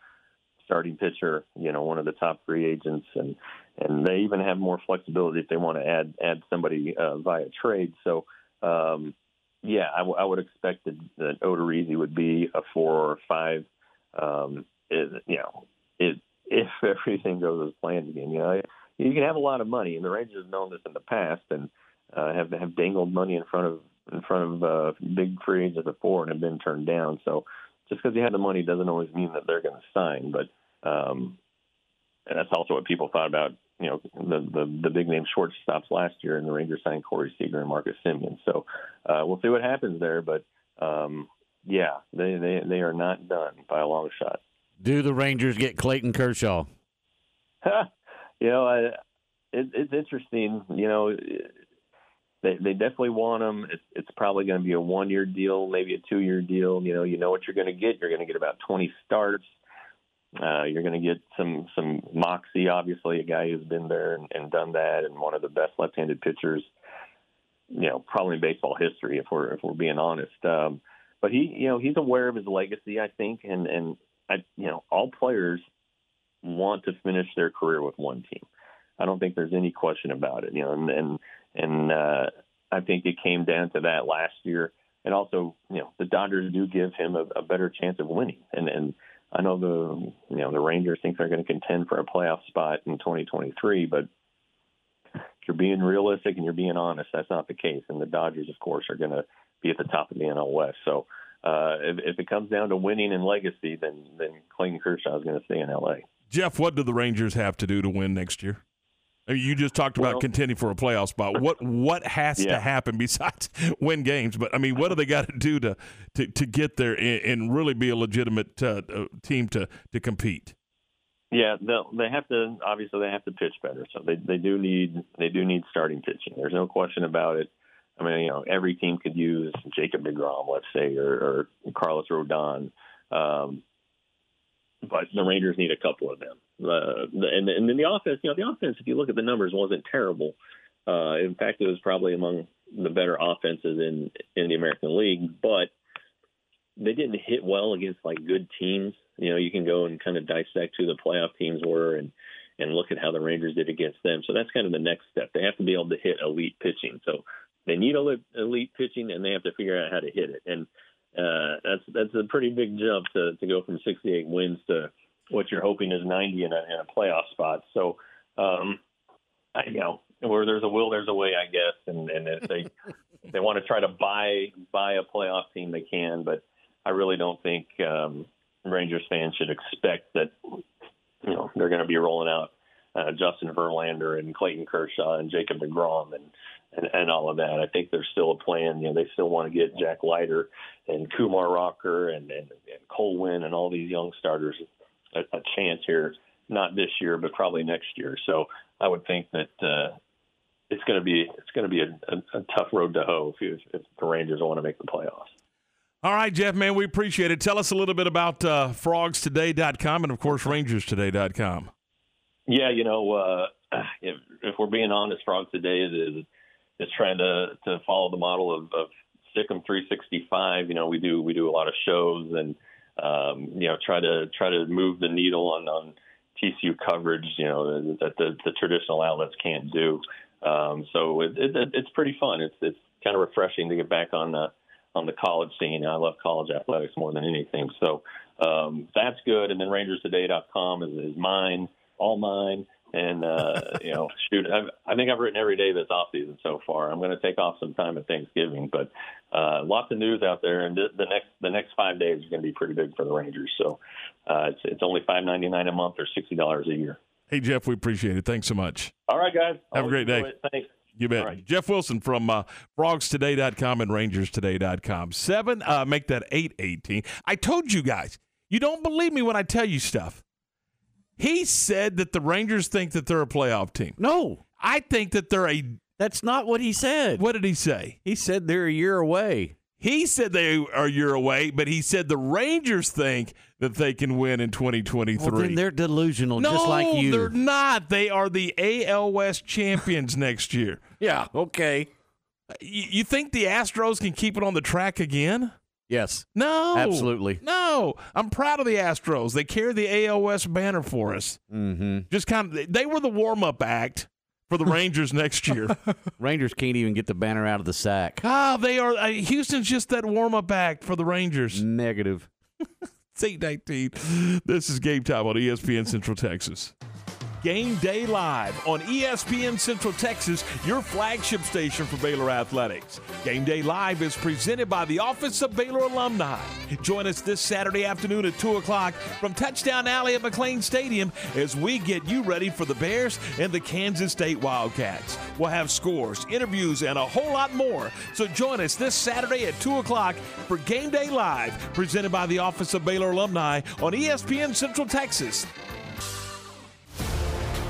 starting pitcher, you know, one of the top free agents, and and they even have more flexibility if they want to add add somebody uh, via trade. So, um, yeah, I, w- I would expect that, that Odorizzi would be a four or five. Um, it, you know, it, if everything goes as planned again, you know, you can have a lot of money, and the Rangers have known this in the past, and uh, have have dangled money in front of in front of uh, big free agents before and have been turned down. So just because you have the money doesn't always mean that they're going to sign. But um, and that's also what people thought about you know the the, the big name shortstops last year, and the Rangers signed Corey Seager and Marcus Semien. So uh, we'll see what happens there. But um, yeah, they, they they are not done by a long shot. Do the Rangers get Clayton Kershaw? you know, I, it, it's interesting. You know, they they definitely want him. It's it's probably going to be a one year deal, maybe a two year deal. You know, you know what you're going to get. You're going to get about 20 starts. Uh, you're going to get some some moxie, obviously, a guy who's been there and, and done that, and one of the best left-handed pitchers, you know, probably in baseball history, if we're if we're being honest. Um, but he, you know, he's aware of his legacy, I think, and and I, you know, all players want to finish their career with one team. I don't think there's any question about it. You know, and and, and uh, I think it came down to that last year, and also, you know, the Dodgers do give him a, a better chance of winning, and and I know the you know the Rangers think they're going to contend for a playoff spot in 2023, but if you're being realistic and you're being honest, that's not the case. And the Dodgers, of course, are going to be at the top of the NL West. So uh, if, if it comes down to winning and legacy, then then Clayton Kershaw is going to stay in LA. Jeff, what do the Rangers have to do to win next year? You just talked about Well- contending for a playoff spot. What what has Yeah. to happen besides win games? But I mean, what do they got to do to, to to get there and, and really be a legitimate uh, uh, team to to compete? Yeah, they have to obviously they have to pitch better. So they they do need they do need starting pitching. There's no question about it. I mean, you know, every team could use Jacob Degrom, let's say, or, or Carlos Rodon. Um, but the Rangers need a couple of them. Uh, and and then the offense, you know, the offense, if you look at the numbers, wasn't terrible. Uh, in fact, it was probably among the better offenses in in the American League. But they didn't hit well against like good teams. You know, you can go and kind of dissect who the playoff teams were and and look at how the Rangers did against them. So that's kind of the next step. They have to be able to hit elite pitching. So they need elite, elite pitching, and they have to figure out how to hit it. And uh, that's that's a pretty big jump to to go from 68 wins to what you're hoping is 90 in a, in a playoff spot. So, um, I, you know, where there's a will, there's a way, I guess. And and if they they want to try to buy buy a playoff team, they can. But I really don't think um, Rangers fans should expect that you know they're going to be rolling out uh, Justin Verlander and Clayton Kershaw and Jacob Degrom and, and and all of that. I think there's still a plan. You know, they still want to get Jack Leiter and Kumar Rocker and and, and and all these young starters a, a chance here. Not this year, but probably next year. So I would think that uh, it's going to be it's going to be a, a, a tough road to hoe if, you, if the Rangers want to make the playoffs. All right, Jeff, man, we appreciate it. Tell us a little bit about uh, frogstoday.com and, of course, rangerstoday.com. Yeah, you know, uh, if, if we're being honest, Frog today is is trying to to follow the model of, of Sic 'Em 365. You know, we do we do a lot of shows and um, you know try to try to move the needle on on TCU coverage. You know that the, the traditional outlets can't do. Um, so it, it, it's pretty fun. It's it's kind of refreshing to get back on the on the college scene. I love college athletics more than anything. So um, that's good. And then RangersToday.com is, is mine, all mine. And uh, you know, shoot, I've, I think I've written every day this off season so far. I'm going to take off some time at Thanksgiving, but uh, lots of news out there, and the, the next the next five days is going to be pretty big for the Rangers. So uh, it's it's only five ninety nine a month or sixty dollars a year. Hey, Jeff, we appreciate it. Thanks so much. All right, guys. Have a great day. It. Thanks. You bet. Jeff Wilson from uh, frogstoday.com and rangerstoday.com. Seven, uh, make that 818. I told you guys, you don't believe me when I tell you stuff. He said that the Rangers think that they're a playoff team. No. I think that they're a. That's not what he said. What did he say? He said they're a year away. He said they are a year away, but he said the Rangers think that they can win in 2023. Well, then they're delusional, no, just like you. they're not. They are the AL West champions next year. Yeah, okay. You, you think the Astros can keep it on the track again? Yes. No. Absolutely. No. I'm proud of the Astros. They carry the AL West banner for us. Mm-hmm. Just kind of, they were the warm up act for the Rangers next year. Rangers can't even get the banner out of the sack. Ah, they are. Uh, Houston's just that warm up act for the Rangers. Negative. It's 819. This is Game Time on ESPN Central Texas. Game Day Live on ESPN Central Texas, your flagship station for Baylor Athletics. Game Day Live is presented by the Office of Baylor Alumni. Join us this Saturday afternoon at 2 o'clock from Touchdown Alley at McLane Stadium as we get you ready for the Bears and the Kansas State Wildcats. We'll have scores, interviews, and a whole lot more. So join us this Saturday at 2 o'clock for Game Day Live, presented by the Office of Baylor Alumni on ESPN Central Texas.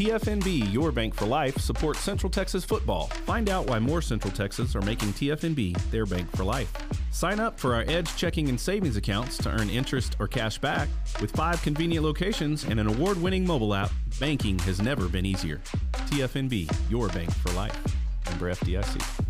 TFNB, your bank for life, supports Central Texas football. Find out why more Central Texas are making TFNB their bank for life. Sign up for our Edge checking and savings accounts to earn interest or cash back. With five convenient locations and an award winning mobile app, banking has never been easier. TFNB, your bank for life. Member FDIC.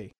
free.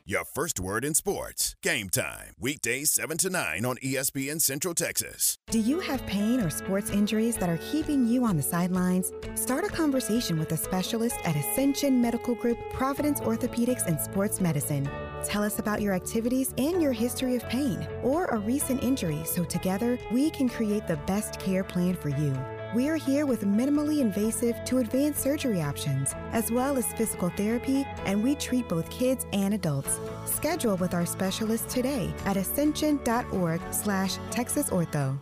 Your first word in sports. Game time. Weekdays 7 to 9 on ESPN Central Texas. Do you have pain or sports injuries that are keeping you on the sidelines? Start a conversation with a specialist at Ascension Medical Group, Providence Orthopedics and Sports Medicine. Tell us about your activities and your history of pain or a recent injury so together we can create the best care plan for you. We're here with minimally invasive to advanced surgery options, as well as physical therapy, and we treat both kids and adults. Schedule with our specialist today at ascension.org slash texasortho.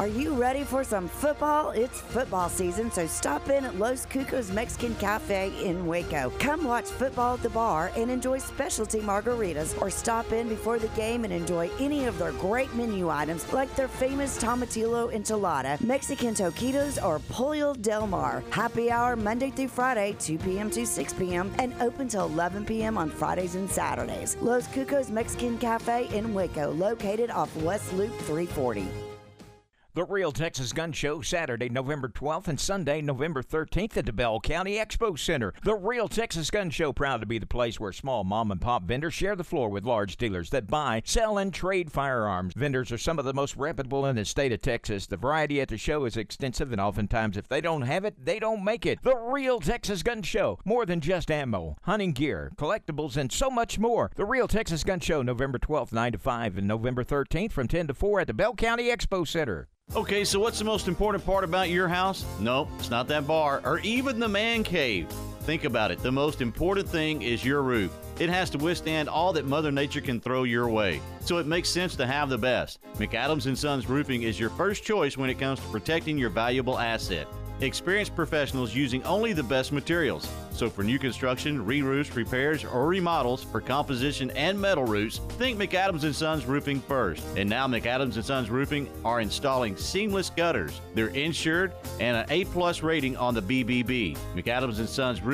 Are you ready for some football? It's football season, so stop in at Los Cucos Mexican Cafe in Waco. Come watch football at the bar and enjoy specialty margaritas, or stop in before the game and enjoy any of their great menu items like their famous tomatillo enchilada, Mexican toquitos, or pollo del mar. Happy hour Monday through Friday, 2 p.m. to 6 p.m., and open till 11 p.m. on Fridays and Saturdays. Los Cucos Mexican Cafe in Waco, located off West Loop 340. The Real Texas Gun Show, Saturday, November 12th and Sunday, November 13th at the Bell County Expo Center. The Real Texas Gun Show, proud to be the place where small mom and pop vendors share the floor with large dealers that buy, sell, and trade firearms. Vendors are some of the most reputable in the state of Texas. The variety at the show is extensive, and oftentimes, if they don't have it, they don't make it. The Real Texas Gun Show, more than just ammo, hunting gear, collectibles, and so much more. The Real Texas Gun Show, November 12th, 9 to 5, and November 13th from 10 to 4 at the Bell County Expo Center. Okay, so what's the most important part about your house? Nope, it's not that bar or even the man cave. Think about it. The most important thing is your roof. It has to withstand all that Mother Nature can throw your way. So it makes sense to have the best. McAdams and Sons Roofing is your first choice when it comes to protecting your valuable asset. Experienced professionals using only the best materials. So for new construction, re-roofs, repairs, or remodels for composition and metal roofs, think McAdams and Sons Roofing first. And now McAdams and Sons Roofing are installing seamless gutters. They're insured and an A-plus rating on the BBB. McAdams and Sons Roofing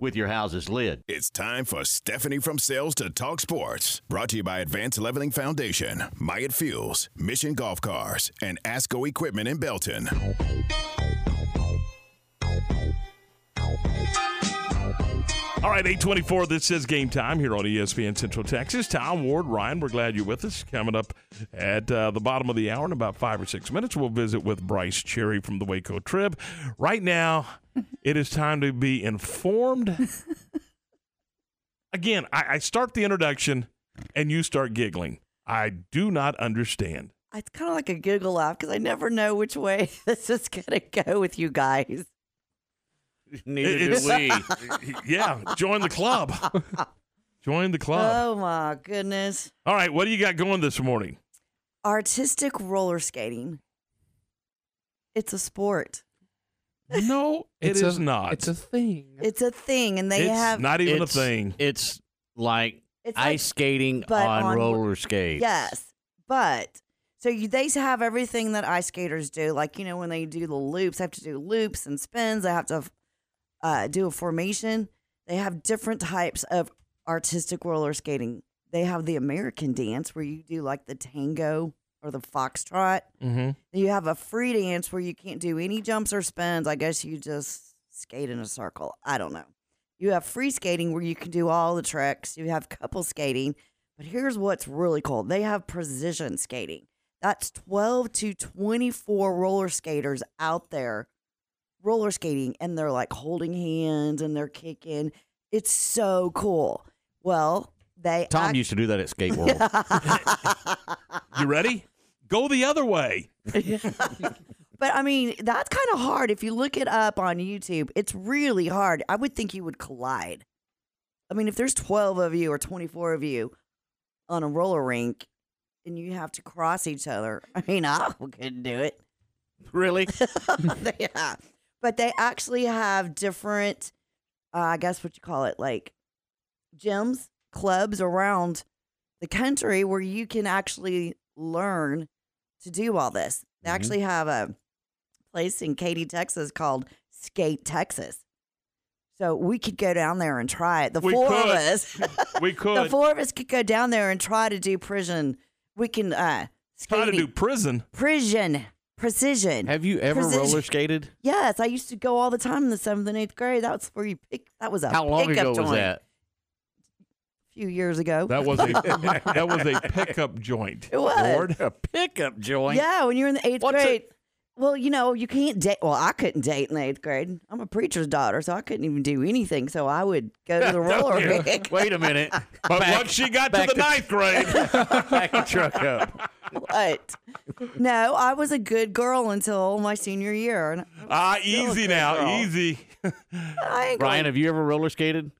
with your house's lid. It's time for Stephanie from Sales to Talk Sports. Brought to you by Advanced Leveling Foundation, Myatt Fuels, Mission Golf Cars, and Asco Equipment in Belton. All right, 824, this is game time here on ESPN Central Texas. Tom Ward, Ryan, we're glad you're with us. Coming up at uh, the bottom of the hour in about five or six minutes, we'll visit with Brice Cherry from the Waco Trib. Right now, it is time to be informed. Again, I, I start the introduction and you start giggling. I do not understand. It's kind of like a giggle laugh because I never know which way this is going to go with you guys. Neither It's- do we. yeah, join the club. join the club. Oh my goodness. All right, what do you got going this morning? Artistic roller skating. It's a sport. No, it It's is a- not. It's a thing. It's a thing, and they It's have not even It's- a thing. It's like It's ice like- skating but on, on- roller skates. Yes, but so you, they have everything that ice skaters do. Like you know when they do the loops, they have to do loops and spins. They have to uh, do a formation. They have different types of artistic roller skating. They have the American dance where you do like the tango or the foxtrot. Mm-hmm. You have a free dance where you can't do any jumps or spins. I guess you just skate in a circle. I don't know. You have free skating where you can do all the tricks. You have couple skating. But here's what's really cool they have precision skating. That's 12 to 24 roller skaters out there roller skating, and they're like holding hands and they're kicking. It's so cool. Well, they. Tom act- used to do that at Skate World. You ready? Go the other way. But I mean, that's kind of hard. If you look it up on YouTube, it's really hard. I would think you would collide. I mean, if there's 12 of you or 24 of you on a roller rink and you have to cross each other, I mean, I couldn't do it. really? yeah. But they actually have different, uh, I guess what you call it, like gyms, clubs around the country where you can actually learn to do all this. They Mhm. actually have a place in Katy, Texas called Skate Texas. So we could go down there and try it. The We four could. of us, We could. the four of us could go down there and try to do prison. We can uh, try to do prison. precision, precision. Have you ever Precision. roller skated? Yes, I used to go all the time in the seventh and eighth grade. That was where you pick. That was a How long pickup ago was joint. that? A few years ago. That was a that was a pickup joint. It was. Lord. A pickup joint. Yeah, when you're in the eighth What's grade. Well, you know, you can't date. Well, I couldn't date in eighth grade. I'm a preacher's daughter, so I couldn't even do anything. So I would go to the roller Yeah. rink. Wait a minute. But Back- once she got to back the ninth grade, Back the truck up. What? No, I was a good girl until my senior year. and ah, Still easy now, girl. easy. I ain't Brian, going- have you ever roller skated?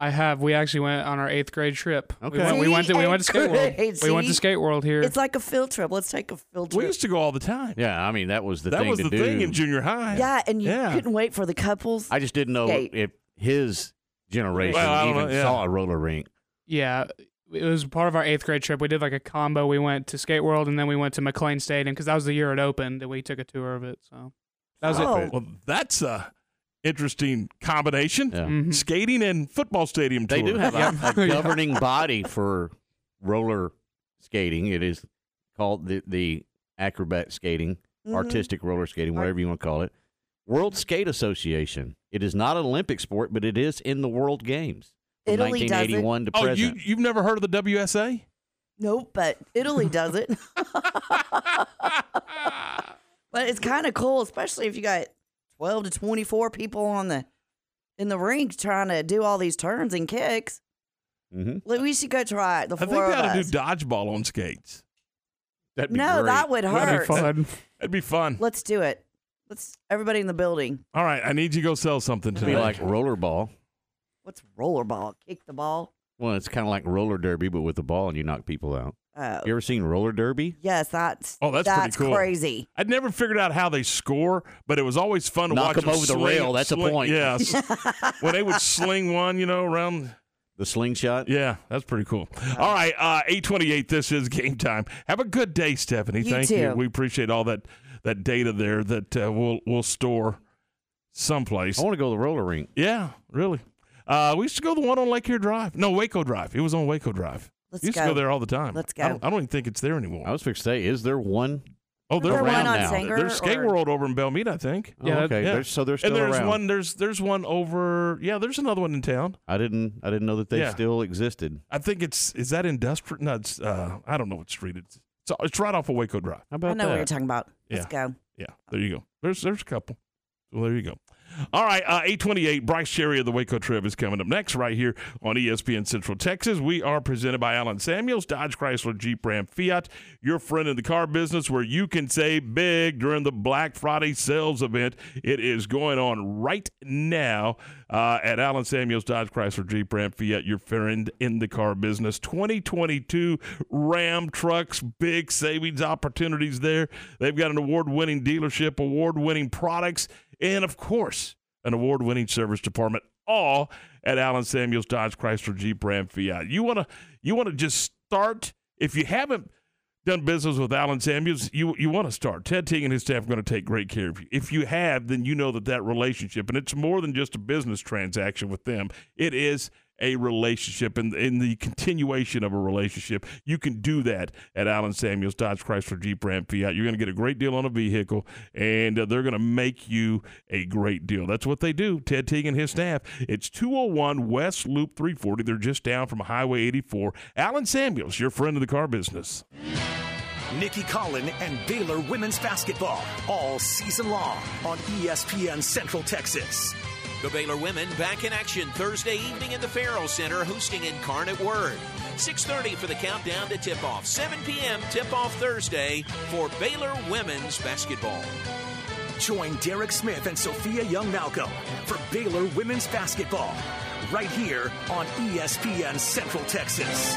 I have. We actually went on our eighth grade trip. Okay. We went, we went to we went to See? Skate World. Eighth We went to. Skate World here. It's like a field trip. Let's take a field trip. We used to go all the time. Yeah, I mean that was the that thing was to the do. thing in junior high. Yeah, and you Yeah. couldn't wait for the couples. I just didn't know skate. if his generation Well, I don't even know, yeah. saw a roller rink. Yeah, it was part of our eighth grade trip. We did like a combo. We went to Skate World and then we went to McLane Stadium because that was the year it opened. And we took a tour of it. So that was Oh. it. Well, that's a interesting combination. Yeah. Mhm. Skating and football stadium They tour. do have a, a governing body for roller skating. It is called the the acrobat skating, Mhm. artistic roller skating, whatever you want to call it. World Skate Association. It is not an Olympic sport, but it is in the World Games from Italy does it. 1981 to Oh, you you've never heard of the WSA? Nope, but Italy does it. but it's kind of cool, especially if you got 12 to 24 people on the in the rink trying to do all these turns and kicks. hmm Like, we should go try it. The I four think they of ought to do dodgeball on skates. That'd be no, great. that would That'd be hurt. fun. That'd be fun. Let's do it. Let's everybody in the building. All right, I need you to go sell something It'd be tonight. like rollerball. What's rollerball? Kick the ball. Well, it's kind of like roller derby, but with the ball, and you knock people out. Oh. You ever seen roller derby? Yes, that's Oh, that's, that's pretty cool. crazy. I'd never figured out how they score, but it was always fun to Knock them over the rail, that's a point. Yes, when they would sling one, you know, around The slingshot. Yeah, that's pretty cool. All right, uh, eight twenty-eight. This is game time. Have a good day, Stephanie. You Thank you. We appreciate all that that data there that uh, we'll we'll store someplace. I want to go to the roller rink. Yeah, really. Uh, we used to go to the one on Lake Air Drive. No, Waco Drive. It was on Waco Drive. Let's used go. to go there all the time. Let's I go. don't, I don't even think it's there anymore. I was fixed to say, is there one? Oh, there's there one one on now. Sanger, There's Skate or- World over in Belmead, I think. Oh, okay. Yeah. There's- so they're still and there's around. one. There's there's one over. Yeah, there's another one in town. I didn't. I didn't know that they Yeah. still existed. I think it's is that industrial? No, it's uh, I don't know what street it's. It's, it's right off of Waco Drive. How I about know what you're talking about. Let's go. Yeah, there you go. There's there's a couple. So there you go. All right, uh, 828, Brice Cherry of the Waco Trib is coming up next right here on ESPN Central Texas. We are presented by Allen Samuels, Dodge Chrysler Jeep Ram Fiat, your friend in the car business where you can save big during the Black Friday sales event. It is going on right now uh, at Allen Samuels, Dodge Chrysler Jeep Ram Fiat, your friend in the car business. 2022 Ram trucks, big savings opportunities there. They've got an award winning dealership, award winning products, and of course, an award winning service department, all at Allen Samuels Dodge Chrysler Jeep Ram Fiat. You want to you want to just start if you haven't done business with Allen Samuels, you you want to start. Ted Ting and his staff are going to take great care of you. If you have, then you know that that relationship, and it's more than just a business transaction with them. It is a relationship and in the continuation of a relationship. You can do that at Allen Samuels Dodge Chrysler Jeep Ram Fiat. You're going to get a great deal on a vehicle, and uh, they're going to make you a great deal. That's what they do. Ted Teague and his staff. It's 201 West Loop 340. They're just down from Highway 84. Allen Samuels, your friend of the car business. Nicki Collen and Baylor women's basketball all season long on ESPN Central Texas. The Baylor women back in action Thursday evening in the Ferrell Center, hosting Incarnate Word. 6:30 for the countdown to tip-off. 7 p.m. tip-off Thursday for Baylor women's basketball. Join Derek Smith and Sophia Young Malcolm for Baylor women's basketball right here on ESPN Central Texas.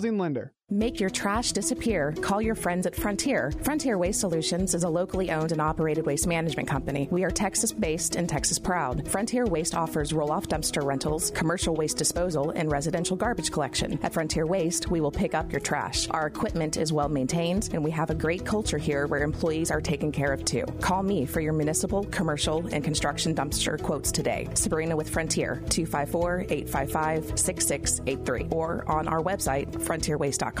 lender. Make your trash disappear. Call your friends at Frontier. Frontier Waste Solutions is a locally owned and operated waste management company. We are Texas based and Texas proud. Frontier Waste offers roll off dumpster rentals, commercial waste disposal, and residential garbage collection. At Frontier Waste, we will pick up your trash. Our equipment is well maintained, and we have a great culture here where employees are taken care of too. Call me for your municipal, commercial, and construction dumpster quotes today. Sabrina with Frontier, 254 855 6683, or on our website, frontierwaste.com.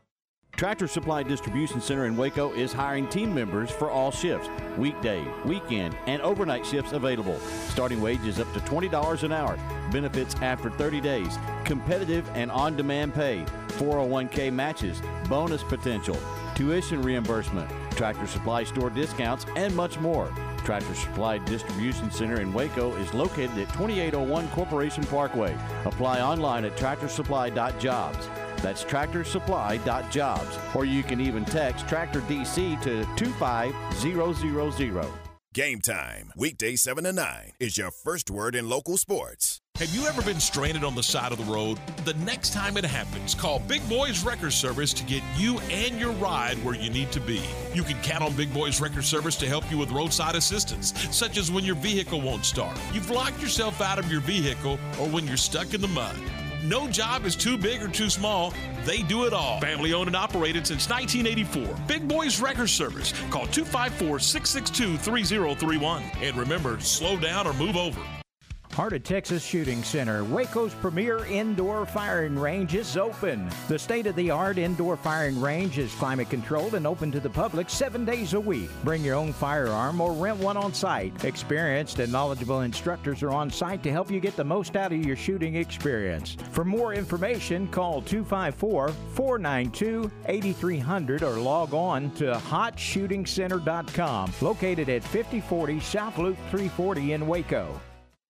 Tractor Supply Distribution Center in Waco is hiring team members for all shifts weekday, weekend, and overnight shifts available. Starting wages up to $20 an hour. Benefits after 30 days. Competitive and on demand pay. 401k matches. Bonus potential. Tuition reimbursement. Tractor Supply store discounts, and much more. Tractor Supply Distribution Center in Waco is located at 2801 Corporation Parkway. Apply online at tractorsupply.jobs. That's tractorsupply.jobs. Or you can even text Tractor DC to 25000. Game time, weekday 7 to 9, is your first word in local sports. Have you ever been stranded on the side of the road? The next time it happens, call Big Boys Wrecker Service to get you and your ride where you need to be. You can count on Big Boys Wrecker Service to help you with roadside assistance, such as when your vehicle won't start, you've locked yourself out of your vehicle, or when you're stuck in the mud. No job is too big or too small. They do it all. Family owned and operated since 1984. Big Boys Wrecker Service. Call 254 662 3031. And remember, slow down or move over. Heart of Texas Shooting Center, Waco's premier indoor firing range is open. The state of the art indoor firing range is climate controlled and open to the public seven days a week. Bring your own firearm or rent one on site. Experienced and knowledgeable instructors are on site to help you get the most out of your shooting experience. For more information, call 254 492 8300 or log on to hotshootingcenter.com, located at 5040 South Loop 340 in Waco.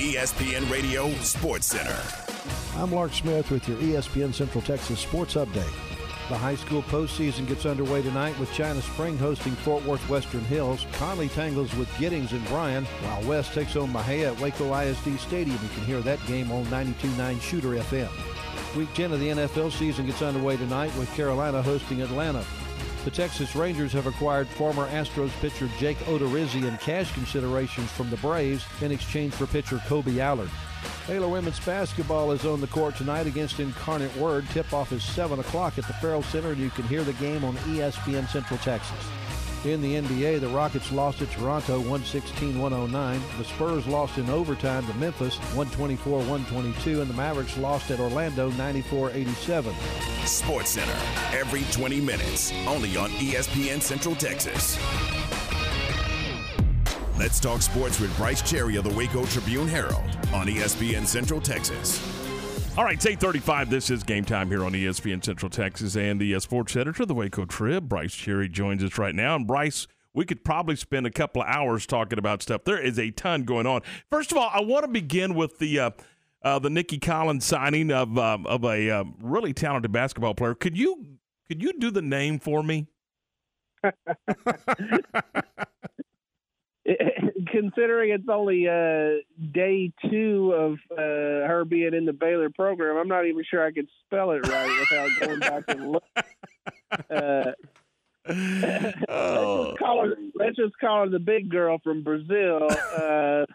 ESPN Radio Sports Center. I'm Lark Smith with your ESPN Central Texas Sports Update. The high school postseason gets underway tonight with China Spring hosting Fort Worth Western Hills. Connally tangles with Giddings and Bryan, while West takes on Mexia at Waco ISD Stadium. You can hear that game on 92.9 Shooter FM. Week 10 of the NFL season gets underway tonight with Carolina hosting Atlanta. The Texas Rangers have acquired former Astros pitcher Jake Odorizzi and cash considerations from the Braves in exchange for pitcher Kolby Allard. Baylor women's basketball is on the court tonight against Incarnate Word. Tip-off is 7 o'clock at the Ferrell Center, and you can hear the game on ESPN Central Texas. In the NBA, the Rockets lost to Toronto 116-109. The Spurs lost in overtime to Memphis 124-122, and the Mavericks lost at Orlando 94-87. Sports Center, every 20 minutes, only on ESPN Central Texas. Let's talk sports with Brice Cherry of the Waco Tribune Herald on ESPN Central Texas. All right, it's 835. This is game time here on ESPN Central Texas and the uh, sports editor of the Waco Trib. Brice Cherry joins us right now. And Brice, we could probably spend a couple of hours talking about stuff. There is a ton going on. First of all, I want to begin with the uh, uh, the Nicki Collen's signing of um, of a um, really talented basketball player. Could you could you do the name for me? considering it's only uh, day two of uh, her being in the Baylor program, I'm not even sure I could spell it right without going back and look. Uh, oh. let's, just call her, let's just call her the big girl from Brazil. Uh,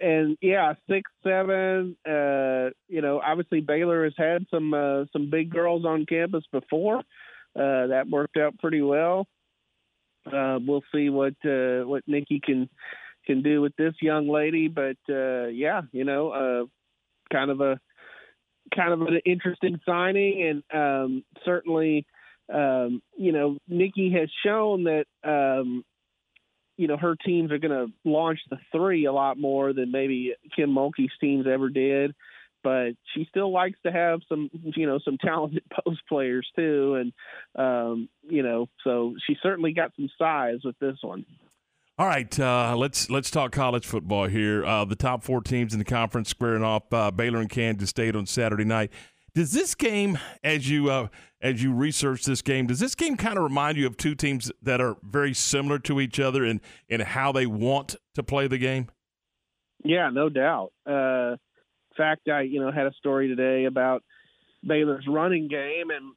and yeah, six seven. Uh, you know, obviously Baylor has had some uh, some big girls on campus before. Uh, that worked out pretty well uh, we'll see what uh, what Nicki can can do with this young lady. But uh, yeah, you know, uh, kind of a kind of an interesting signing, and um, certainly, um, you know, Nicki has shown that. Um, you know her teams are going to launch the three a lot more than maybe Kim Mulkey's teams ever did but she still likes to have some you know some talented post players too and um you know so she certainly got some size with this one all right, uh, let's let's talk college football here. Uh, the top four teams in the conference squaring off uh, Baylor and Kansas State on Saturday night. Does this game, as you uh, as you research this game, does this game kind of remind you of two teams that are very similar to each other in in how they want to play the game? Yeah, no doubt. Fact, I you know had a story today about Baylor's running game, and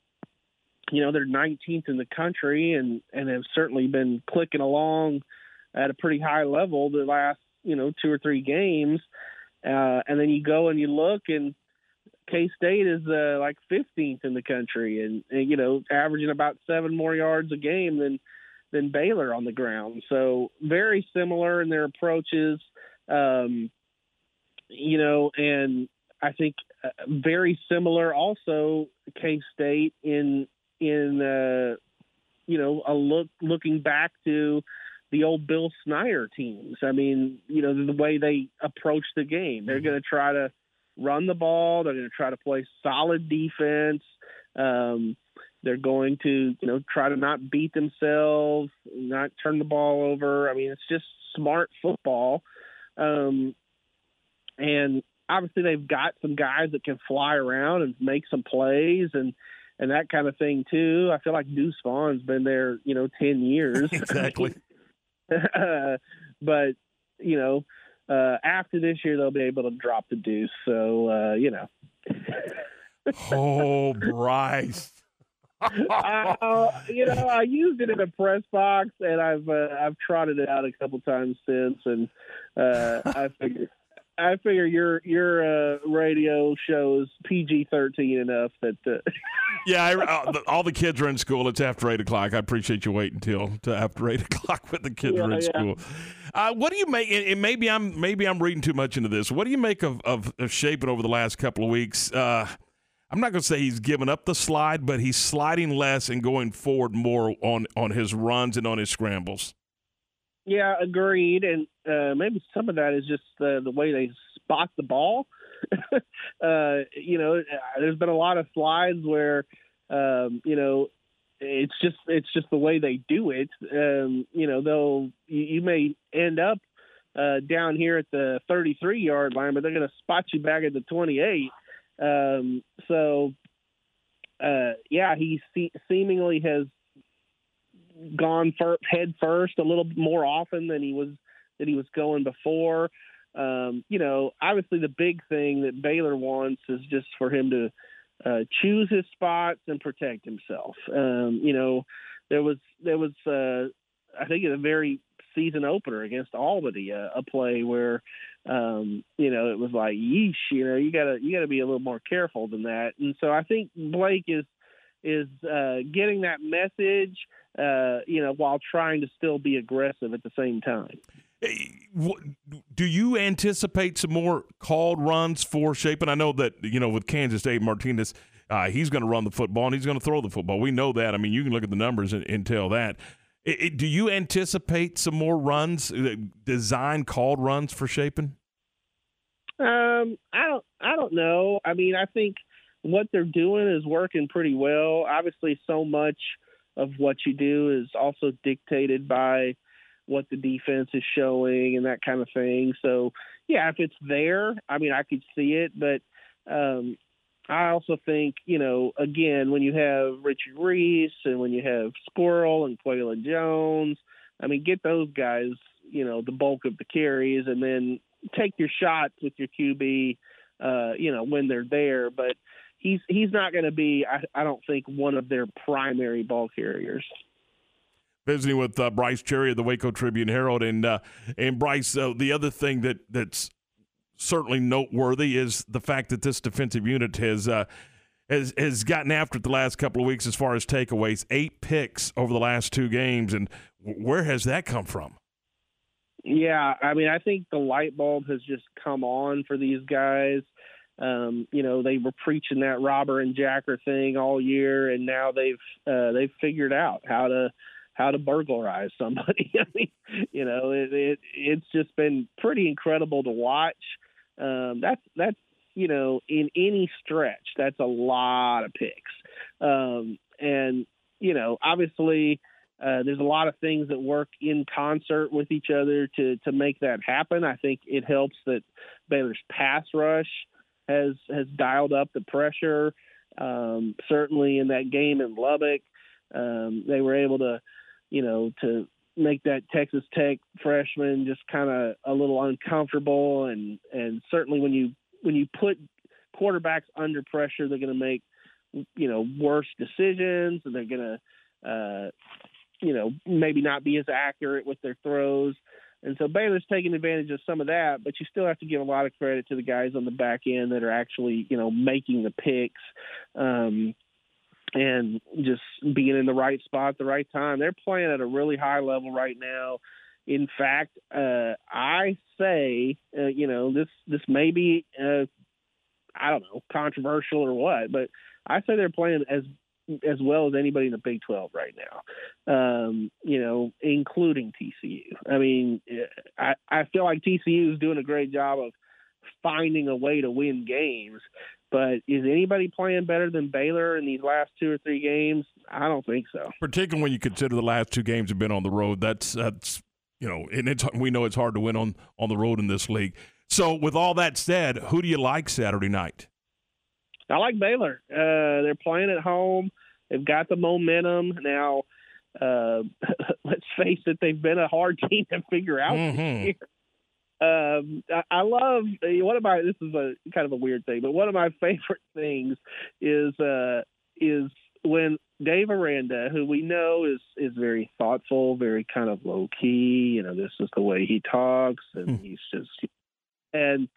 you know they're 19th in the country, and and have certainly been clicking along at a pretty high level the last you know two or three games, uh, and then you go and you look and. K State is uh, like 15th in the country, and, and you know averaging about seven more yards a game than than Baylor on the ground. So very similar in their approaches. Um, you know, and I think uh, very similar also K State in in uh, you know, a look looking back to the old Bill Snyder teams. I mean, you know, the way they approach the game. They're going to try to run the ball. They're going to try to play solid defense. Um, they're going to, you know, try to not beat themselves, not turn the ball over. I mean, it's just smart football. Um, and obviously, they've got some guys that can fly around and make some plays and and that kind of thing too. I feel like Deuce Vaughn's been there, you know, ten years exactly. but you know, uh, after this year, they'll be able to drop the Deuce. So uh, you know. oh, Brice. uh, you know, I used it in a press box, and I've uh, I've trotted it out a couple times since, and uh, I figure I figure your your uh, radio show is PG thirteen enough that. Uh, yeah, I, uh, all the kids are in school. It's after eight o'clock. I appreciate you waiting until to after eight o'clock when the kids Yeah, are in yeah. school. Uh, what do you make? And maybe I'm maybe I'm reading too much into this. What do you make of of, of Shapen over the last couple of weeks? Uh, I'm not going to say he's given up the slide, but he's sliding less and going forward more on on his runs and on his scrambles. Yeah, agreed. And uh, maybe some of that is just the the way they spot the ball. uh, you know, there's been a lot of slides where, um, you know, it's just it's just the way they do it. Um, you know, they'll you, you may end up uh, down here at the 33 yard line, but they're going to spot you back at the 28. Um, so, uh, yeah, he se- seemingly has gone fir- head first a little more often than he was than he was going before. Um, you know, obviously the big thing that Baylor wants is just for him to uh, choose his spots and protect himself. Um, you know, there was there was uh, I think in a very season opener against Albany uh, a play where um, you know it was like yeesh, you know you gotta you gotta be a little more careful than that. And so I think Blake is is uh, getting that message, uh, you know, while trying to still be aggressive at the same time. Do you anticipate some more called runs for Shapen? I know that you know with Kansas State Martinez, uh, he's going to run the football and he's going to throw the football. We know that. I mean, you can look at the numbers and, and tell that. It, it- do you anticipate some more runs, uh, design called runs for Shapen? Um, I don't, I don't know. I mean, I think what they're doing is working pretty well. Obviously, so much of what you do is also dictated by what the defense is showing and that kind of thing. So, yeah, if it's there, I mean, I could see it, but um, I also think, you know, again, when you have Richard Reese and when you have Squirrel and Qualan Jones, I mean, get those guys, you know, the bulk of the carries and then take your shots with your QB, uh, you know, when they're there. But he's he's not going to be, I, I don't think, one of their primary ball carriers. Visiting with uh, Brice Cherry of the Waco Tribune Herald, and uh, and Brice, uh, the other thing that that's certainly noteworthy is the fact that this defensive unit has. Uh, has, has gotten after it the last couple of weeks as far as takeaways. Eight picks over the last two games, and where has that come from? Yeah, I mean, I think the light bulb has just come on for these guys. Um, you know, they were preaching that robber and jacker thing all year, and now they've uh, they've figured out how to how to burglarize somebody. I mean, you know, it, it it's just been pretty incredible to watch. Um, that's that's you know, in any stretch, that's a lot of picks. Um, and you know, obviously, uh, there's a lot of things that work in concert with each other to to make that happen. I think it helps that Baylor's pass rush has has dialed up the pressure. Um, certainly in that game in Lubbock, um, they were able to, you know, to make that Texas Tech freshman just kind of a little uncomfortable, and and certainly when you when you put quarterbacks under pressure, they're going to make you know worse decisions, and they're going to uh, you know maybe not be as accurate with their throws. And so Baylor's taking advantage of some of that, but you still have to give a lot of credit to the guys on the back end that are actually, you know, making the picks um, and just being in the right spot at the right time. They're playing at a really high level right now. In fact, uh, I say, uh, you know, this this may be, uh, I don't know, controversial or what, but I say they're playing as as well as anybody in the Big 12 right now, um, you know, including TCU. I mean, I, I feel like TCU is doing a great job of finding a way to win games. But is anybody playing better than Baylor in these last two or three games? I don't think so. Particularly when you consider the last two games have been on the road. That's that's you know, and it's we know it's hard to win on on the road in this league. So, with all that said, who do you like Saturday night? I like Baylor. Uh, they're playing at home. They've got the momentum now. Uh, let's face it; they've been a hard team to figure out mm-hmm. this year. Um, I, I love one of my. This is a kind of a weird thing, but one of my favorite things is uh, is when Dave Aranda, who we know is is very thoughtful, very kind of low key. You know, this is the way he talks, and mm. he's just and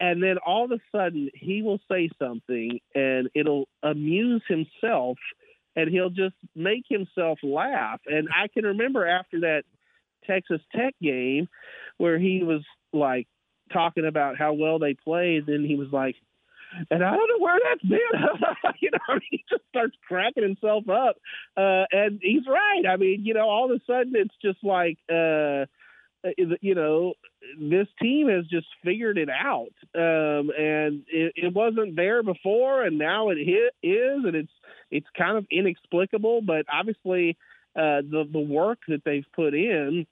and then all of a sudden he will say something and it'll amuse himself and he'll just make himself laugh and i can remember after that texas tech game where he was like talking about how well they played and he was like and I don't know where that's been. you know, I mean, he just starts cracking himself up, uh, and he's right. I mean, you know, all of a sudden it's just like, uh, you know, this team has just figured it out, um, and it, it, wasn't there before, and now it hit, is, and it's it's kind of inexplicable, but obviously uh, the the work that they've put in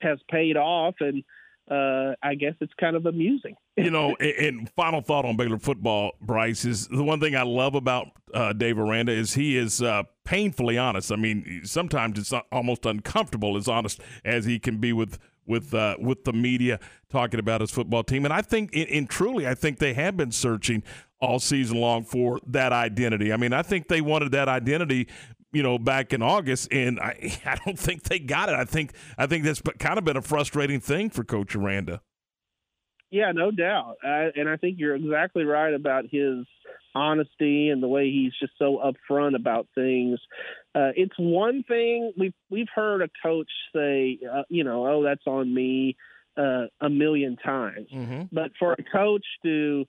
has paid off, and uh, I guess it's kind of amusing. you know, and, and, final thought on Baylor football, Brice is the one thing I love about uh, Dave Aranda is he is uh, painfully honest. I mean, sometimes it's almost uncomfortable as honest as he can be with with uh, with the media talking about his football team. And I think, in, truly, I think they have been searching all season long for that identity. I mean, I think they wanted that identity you know, back in August, and I, I don't think they got it. I think I think that's kind of been a frustrating thing for Coach Aranda. Yeah, no doubt, and I think you're exactly right about his honesty and the way he's just so upfront about things. Uh, it's one thing we've we've heard a coach say, uh, you know, oh, that's on me, uh, a million times, mm-hmm. but for a coach to,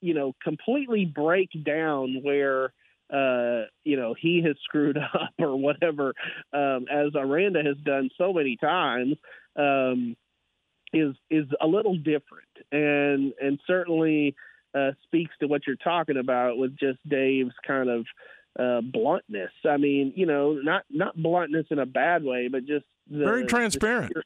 you know, completely break down where uh, you know, he has screwed up or whatever, um, as Aranda has done so many times, um, is is a little different, and and certainly uh, speaks to what you're talking about with just Dave's kind of uh, bluntness. I mean, you know, not not bluntness in a bad way, but just the, very transparent. Sheer,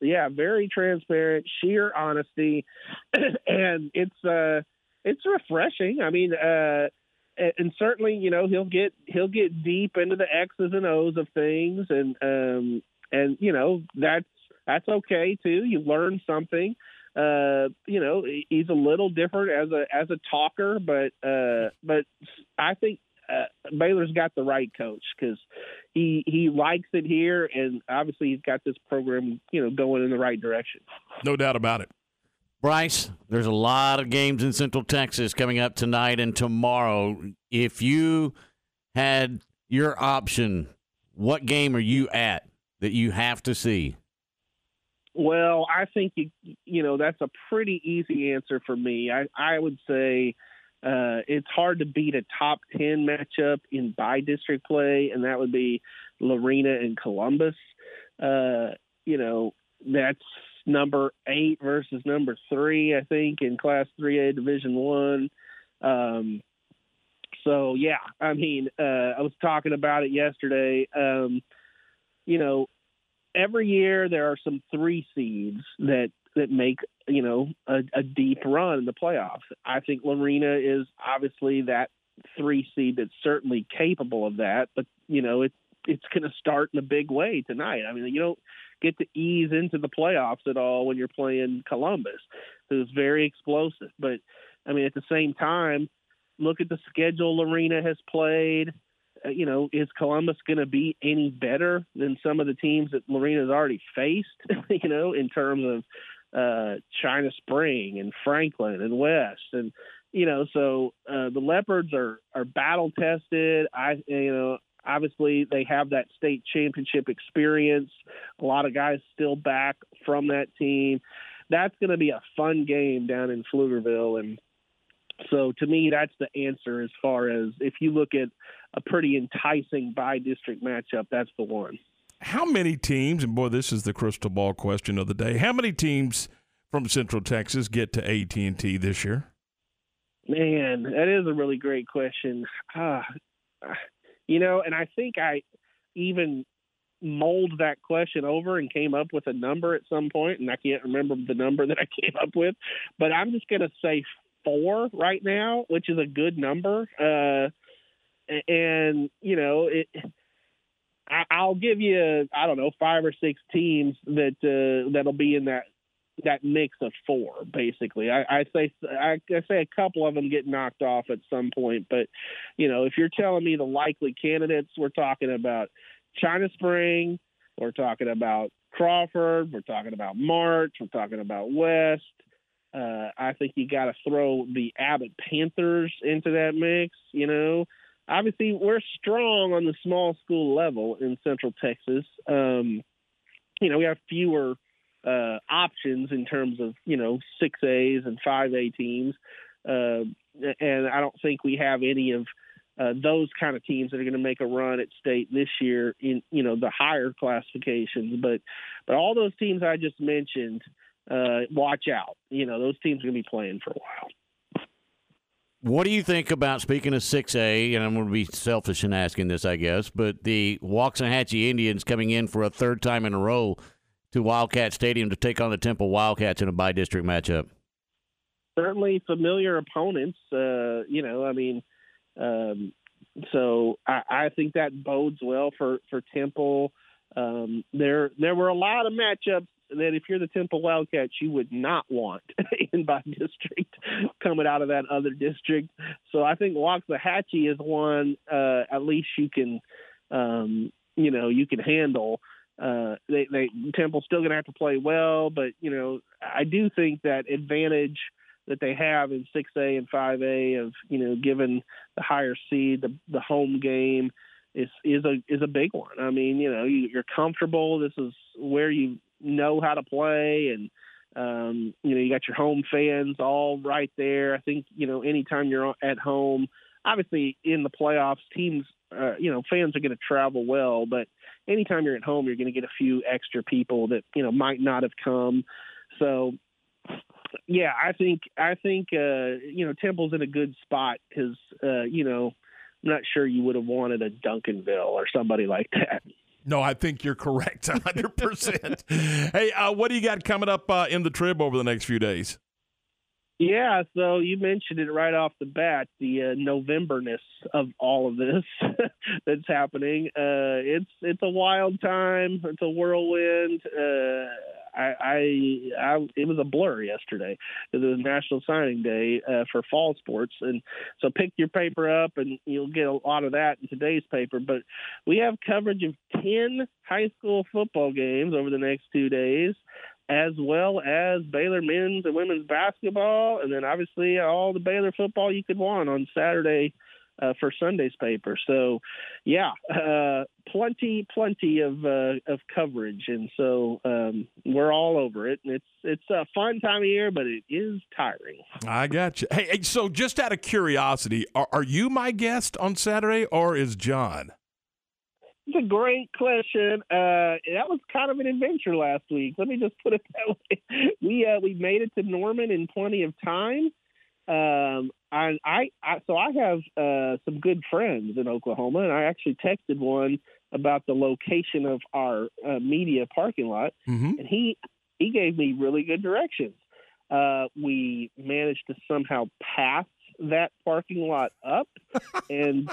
yeah, very transparent, sheer honesty, and it's uh, it's refreshing. I mean, uh, and certainly, you know, he'll get he'll get deep into the X's and O's of things, and um, and you know that's that's okay too. You learn something. Uh, you know, he's a little different as a as a talker, but uh, but I think uh, Baylor's got the right coach because he he likes it here, and obviously he's got this program, you know, going in the right direction. No doubt about it. Brice, there's a lot of games in Central Texas coming up tonight and tomorrow. If you had your option, what game are you at that you have to see? Well, I think you you know that's a pretty easy answer for me. I I would say uh, it's hard to beat a top ten matchup in by district play, and that would be Lorena and Columbus. Uh, you know that's number eight versus number three, I think, in Class 3A Division One. Um, so yeah, I mean, uh, I was talking about it yesterday. Um, you know, every year there are some three seeds that that make you know a, a deep run in the playoffs. I think Lorena is obviously that three seed that's certainly capable of that, but you know it's it's going to start in a big way tonight. I mean, you don't get to ease into the playoffs at all when you're playing Columbus, who's very explosive. But I mean, at the same time, look at the schedule Lorena has played. Uh, you know, is Columbus going to be any better than some of the teams that has already faced? you know, in terms of uh, China Spring and Franklin and West and you know, so uh, the Leopards are are battle tested. I you know Obviously, they have that state championship experience. A lot of guys still back from that team. That's going to be a fun game down in Pflugerville, and so to me, that's the answer as far as if you look at a pretty enticing by district matchup, that's the one. How many teams, and boy, this is the crystal ball question of the day. How many teams from Central Texas get to AT and T this year? Man, that is a really great question. Uh, you know, and I think I even mold that question over and came up with a number at some point, and I can't remember the number that I came up with, but I'm just going to say four right now, which is a good number. Uh, and you know, it, I'll give you, I don't know, five or six teams that uh, that'll be in that that mix of four, basically. I, I say I, I say a couple of them get knocked off at some point, but you know, if you're telling me the likely candidates, we're talking about China Spring, we're talking about Crawford, we're talking about Mart, we're talking about West. Uh, I think you got to throw the Abbott Panthers into that mix. You know, obviously we're strong on the small school level in Central Texas. Um, you know, we have fewer uh, options in terms of you know six A's and five A teams, uh, and I don't think we have any of uh, those kind of teams that are going to make a run at state this year in you know the higher classifications. But but all those teams I just mentioned, uh, watch out. You know those teams are going to be playing for a while. What do you think about speaking of 6A? And I'm going to be selfish in asking this, I guess, but the Waxahachie Indians coming in for a third time in a row to Wildcat Stadium to take on the Temple Wildcats in a by district matchup? Certainly familiar opponents. Uh, you know, I mean, um, so I, I, think that bodes well for for Temple. Um, there there were a lot of matchups that if you're the Temple Wildcats, you would not want in by district coming out of that other district. So I think Waxahachie is one uh, at least you can um, you know you can handle uh, they, they Temple's still going to have to play well, but you know I do think that advantage that they have in 6A and 5A of you know given the higher seed the the home game is is a is a big one. I mean you know you, you're comfortable. This is where you know how to play and. Um, you know, you got your home fans all right there. I think, you know, anytime you're at home, obviously in the playoffs, teams, uh, you know, fans are going to travel well, but anytime you're at home, you're going to get a few extra people that you know might not have come. So, yeah, I think I think uh, you know Temple's in a good spot because uh, you know I'm not sure you would have wanted a Duncanville or somebody like that. No, I think you're correct, 100%. hey, uh, what do you got coming up uh, in the trib over the next few days? Yeah, so you mentioned it right off the bat, the uh, Novemberness of all of this that's happening. Uh, it's it's a wild time. It's a whirlwind. Uh, I, I, I, it was a blur yesterday. It was National Signing Day uh, for fall sports, and so pick your paper up, and you'll get a lot of that in today's paper. But we have coverage of ten high school football games over the next two days as well as Baylor men's and women's basketball, and then obviously all the Baylor football you could want on Saturday uh, for Sunday's paper. So, yeah, uh, plenty, plenty of uh, of coverage, and so um, we're all over it. It's it's a fun time of year, but it is tiring. I got you. Hey, so just out of curiosity, are, are you my guest on Saturday, or is John? It's a great question. Uh, that was kind of an adventure last week. Let me just put it that way. We uh, we made it to Norman in plenty of time. Um, I, I, I so I have uh, some good friends in Oklahoma, and I actually texted one about the location of our uh, media parking lot, mm-hmm. and he he gave me really good directions. Uh, we managed to somehow pass that parking lot up, and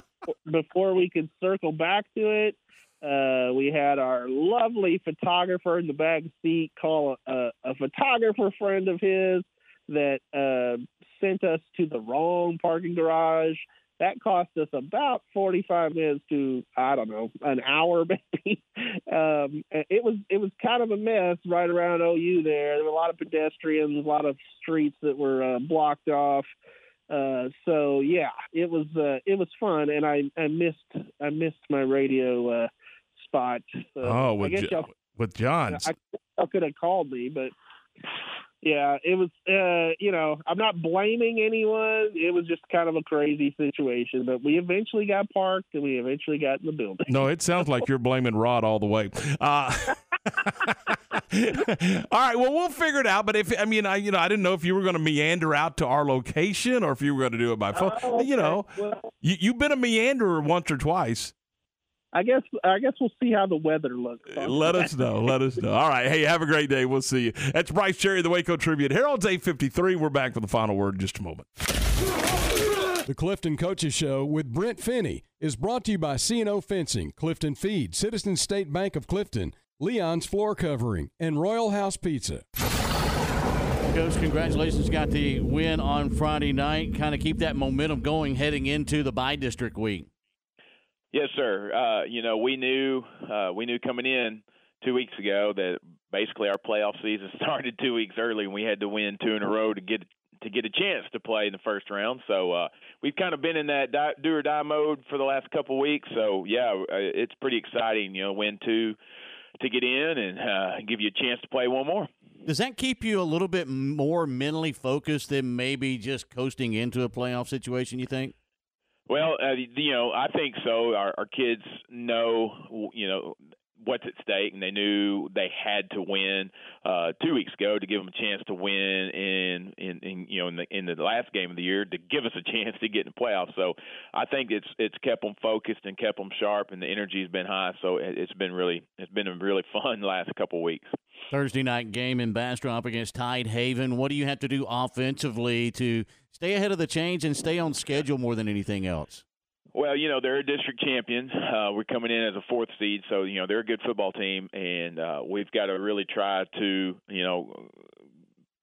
before we could circle back to it, uh, we had our lovely photographer in the back seat call a, a photographer friend of his that uh, sent us to the wrong parking garage. That cost us about 45 minutes to I don't know an hour maybe. um, it was it was kind of a mess right around OU there. There were a lot of pedestrians, a lot of streets that were uh, blocked off. Uh, so yeah, it was uh, it was fun, and I, I missed I missed my radio uh, spot. So oh, with, I Jo- with John. I, I could have called me, but yeah, it was. Uh, you know, I'm not blaming anyone. It was just kind of a crazy situation, but we eventually got parked and we eventually got in the building. No, it sounds like you're blaming Rod all the way. Uh, all right, well, we'll figure it out. But if I mean, I you know, I didn't know if you were going to meander out to our location or if you were going to do it by phone. Oh, You know, well- you, you've been a meanderer once or twice. I guess. I guess we'll see how the weather looks. Uh, let us know. Let us know. All right. Hey, have a great day. We'll see you. That's Brice Cherry, the Waco Tribune. Herald's 853. We're back for the final word in just a moment. The Clifton Coaches Show with Brent Finney is brought to you by C&O Fencing, Clifton Feed, Citizen State Bank of Clifton, Leon's Floor Covering, and Royal House Pizza. Coach, congratulations. Got the win on Friday night. Kind of keep that momentum going heading into the bye district week. Yes, sir. Uh, you know, we knew uh, we knew coming in two weeks ago that basically our playoff season started two weeks early, and we had to win two in a row to get to get a chance to play in the first round. So uh, we've kind of been in that die, do or die mode for the last couple of weeks. So yeah, uh, it's pretty exciting. You know, win two to get in and uh, give you a chance to play one more. Does that keep you a little bit more mentally focused than maybe just coasting into a playoff situation, you think? Well, uh, you know, I think so. Our, our kids know, you know, what's at stake, and they knew they had to win uh, two weeks ago to give them a chance to win in, in, in you know, in the in the last game of the year to give us a chance to get in the playoffs. So I think it's it's kept them focused and kept them sharp, and the energy's been high. So it, it's been really it's been a really fun last couple weeks. Thursday night game in Bastrop against Tidehaven. What do you have to do offensively to stay ahead of the change and stay on schedule more than anything else? Well, you know they're a district champion. Uh, we're coming in as a fourth seed, so you know they're a good football team, and uh, we've got to really try to you know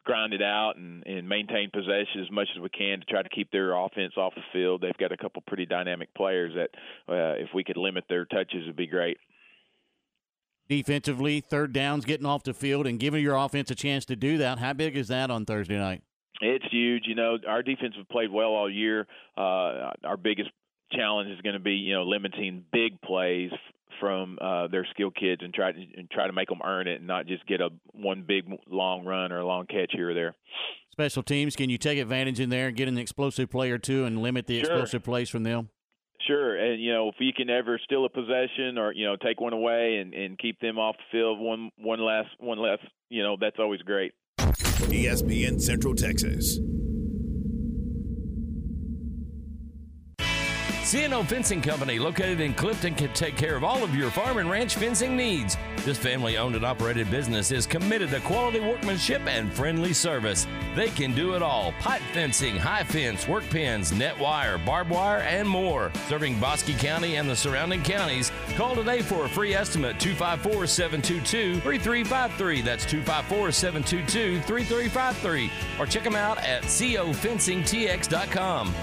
grind it out and, and maintain possession as much as we can to try to keep their offense off the field. They've got a couple pretty dynamic players that, uh, if we could limit their touches, would be great. Defensively, third downs, getting off the field, and giving your offense a chance to do that. How big is that on Thursday night? It's huge. You know, our defense have played well all year. Uh, our biggest challenge is going to be, you know, limiting big plays from uh, their skill kids and try to and try to make them earn it and not just get a one big long run or a long catch here or there. Special teams, can you take advantage in there and get an explosive play or two and limit the Sure. explosive plays from them? Sure, and you know if you can ever steal a possession or you know take one away and, and keep them off the field one one last one less, you know that's always great. ESPN Central Texas. CNO Fencing Company, located in Clifton, can take care of all of your farm and ranch fencing needs. This family owned and operated business is committed to quality workmanship and friendly service. They can do it all pipe fencing, high fence, work pins, net wire, barbed wire, and more. Serving Bosque County and the surrounding counties. Call today for a free estimate 254 722 3353. That's 254 722 3353. Or check them out at cofencingtx.com.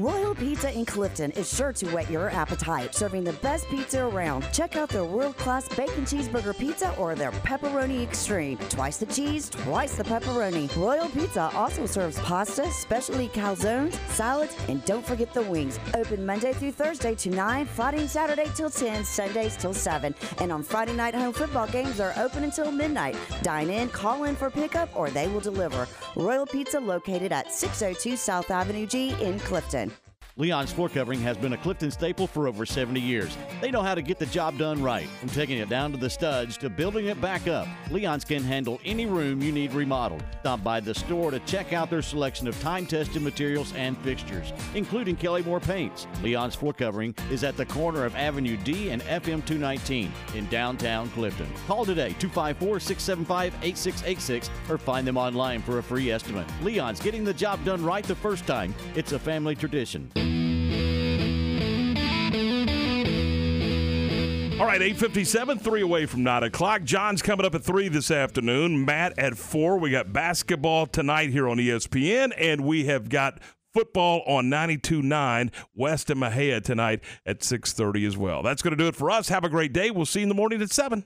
Royal Pizza in Clifton is sure to whet your appetite, serving the best pizza around. Check out their world-class bacon cheeseburger pizza or their pepperoni extreme. Twice the cheese, twice the pepperoni. Royal Pizza also serves pasta, specialty calzones, salads, and don't forget the wings. Open Monday through Thursday to 9, Friday and Saturday till 10, Sundays till 7. And on Friday night home football games are open until midnight. Dine in, call in for pickup, or they will deliver. Royal Pizza located at 602 South Avenue G in Clifton. Leon's Floor Covering has been a Clifton staple for over 70 years. They know how to get the job done right, from taking it down to the studs to building it back up. Leon's can handle any room you need remodeled. Stop by the store to check out their selection of time-tested materials and fixtures, including Kelly Moore paints. Leon's Floor Covering is at the corner of Avenue D and FM 219 in downtown Clifton. Call today 254-675-8686 or find them online for a free estimate. Leon's getting the job done right the first time. It's a family tradition. All right, 857, three away from 9 o'clock. John's coming up at 3 this afternoon. Matt at 4. We got basketball tonight here on ESPN, and we have got football on 92.9 West and Mexia tonight at 6.30 as well. That's going to do it for us. Have a great day. We'll see you in the morning at 7.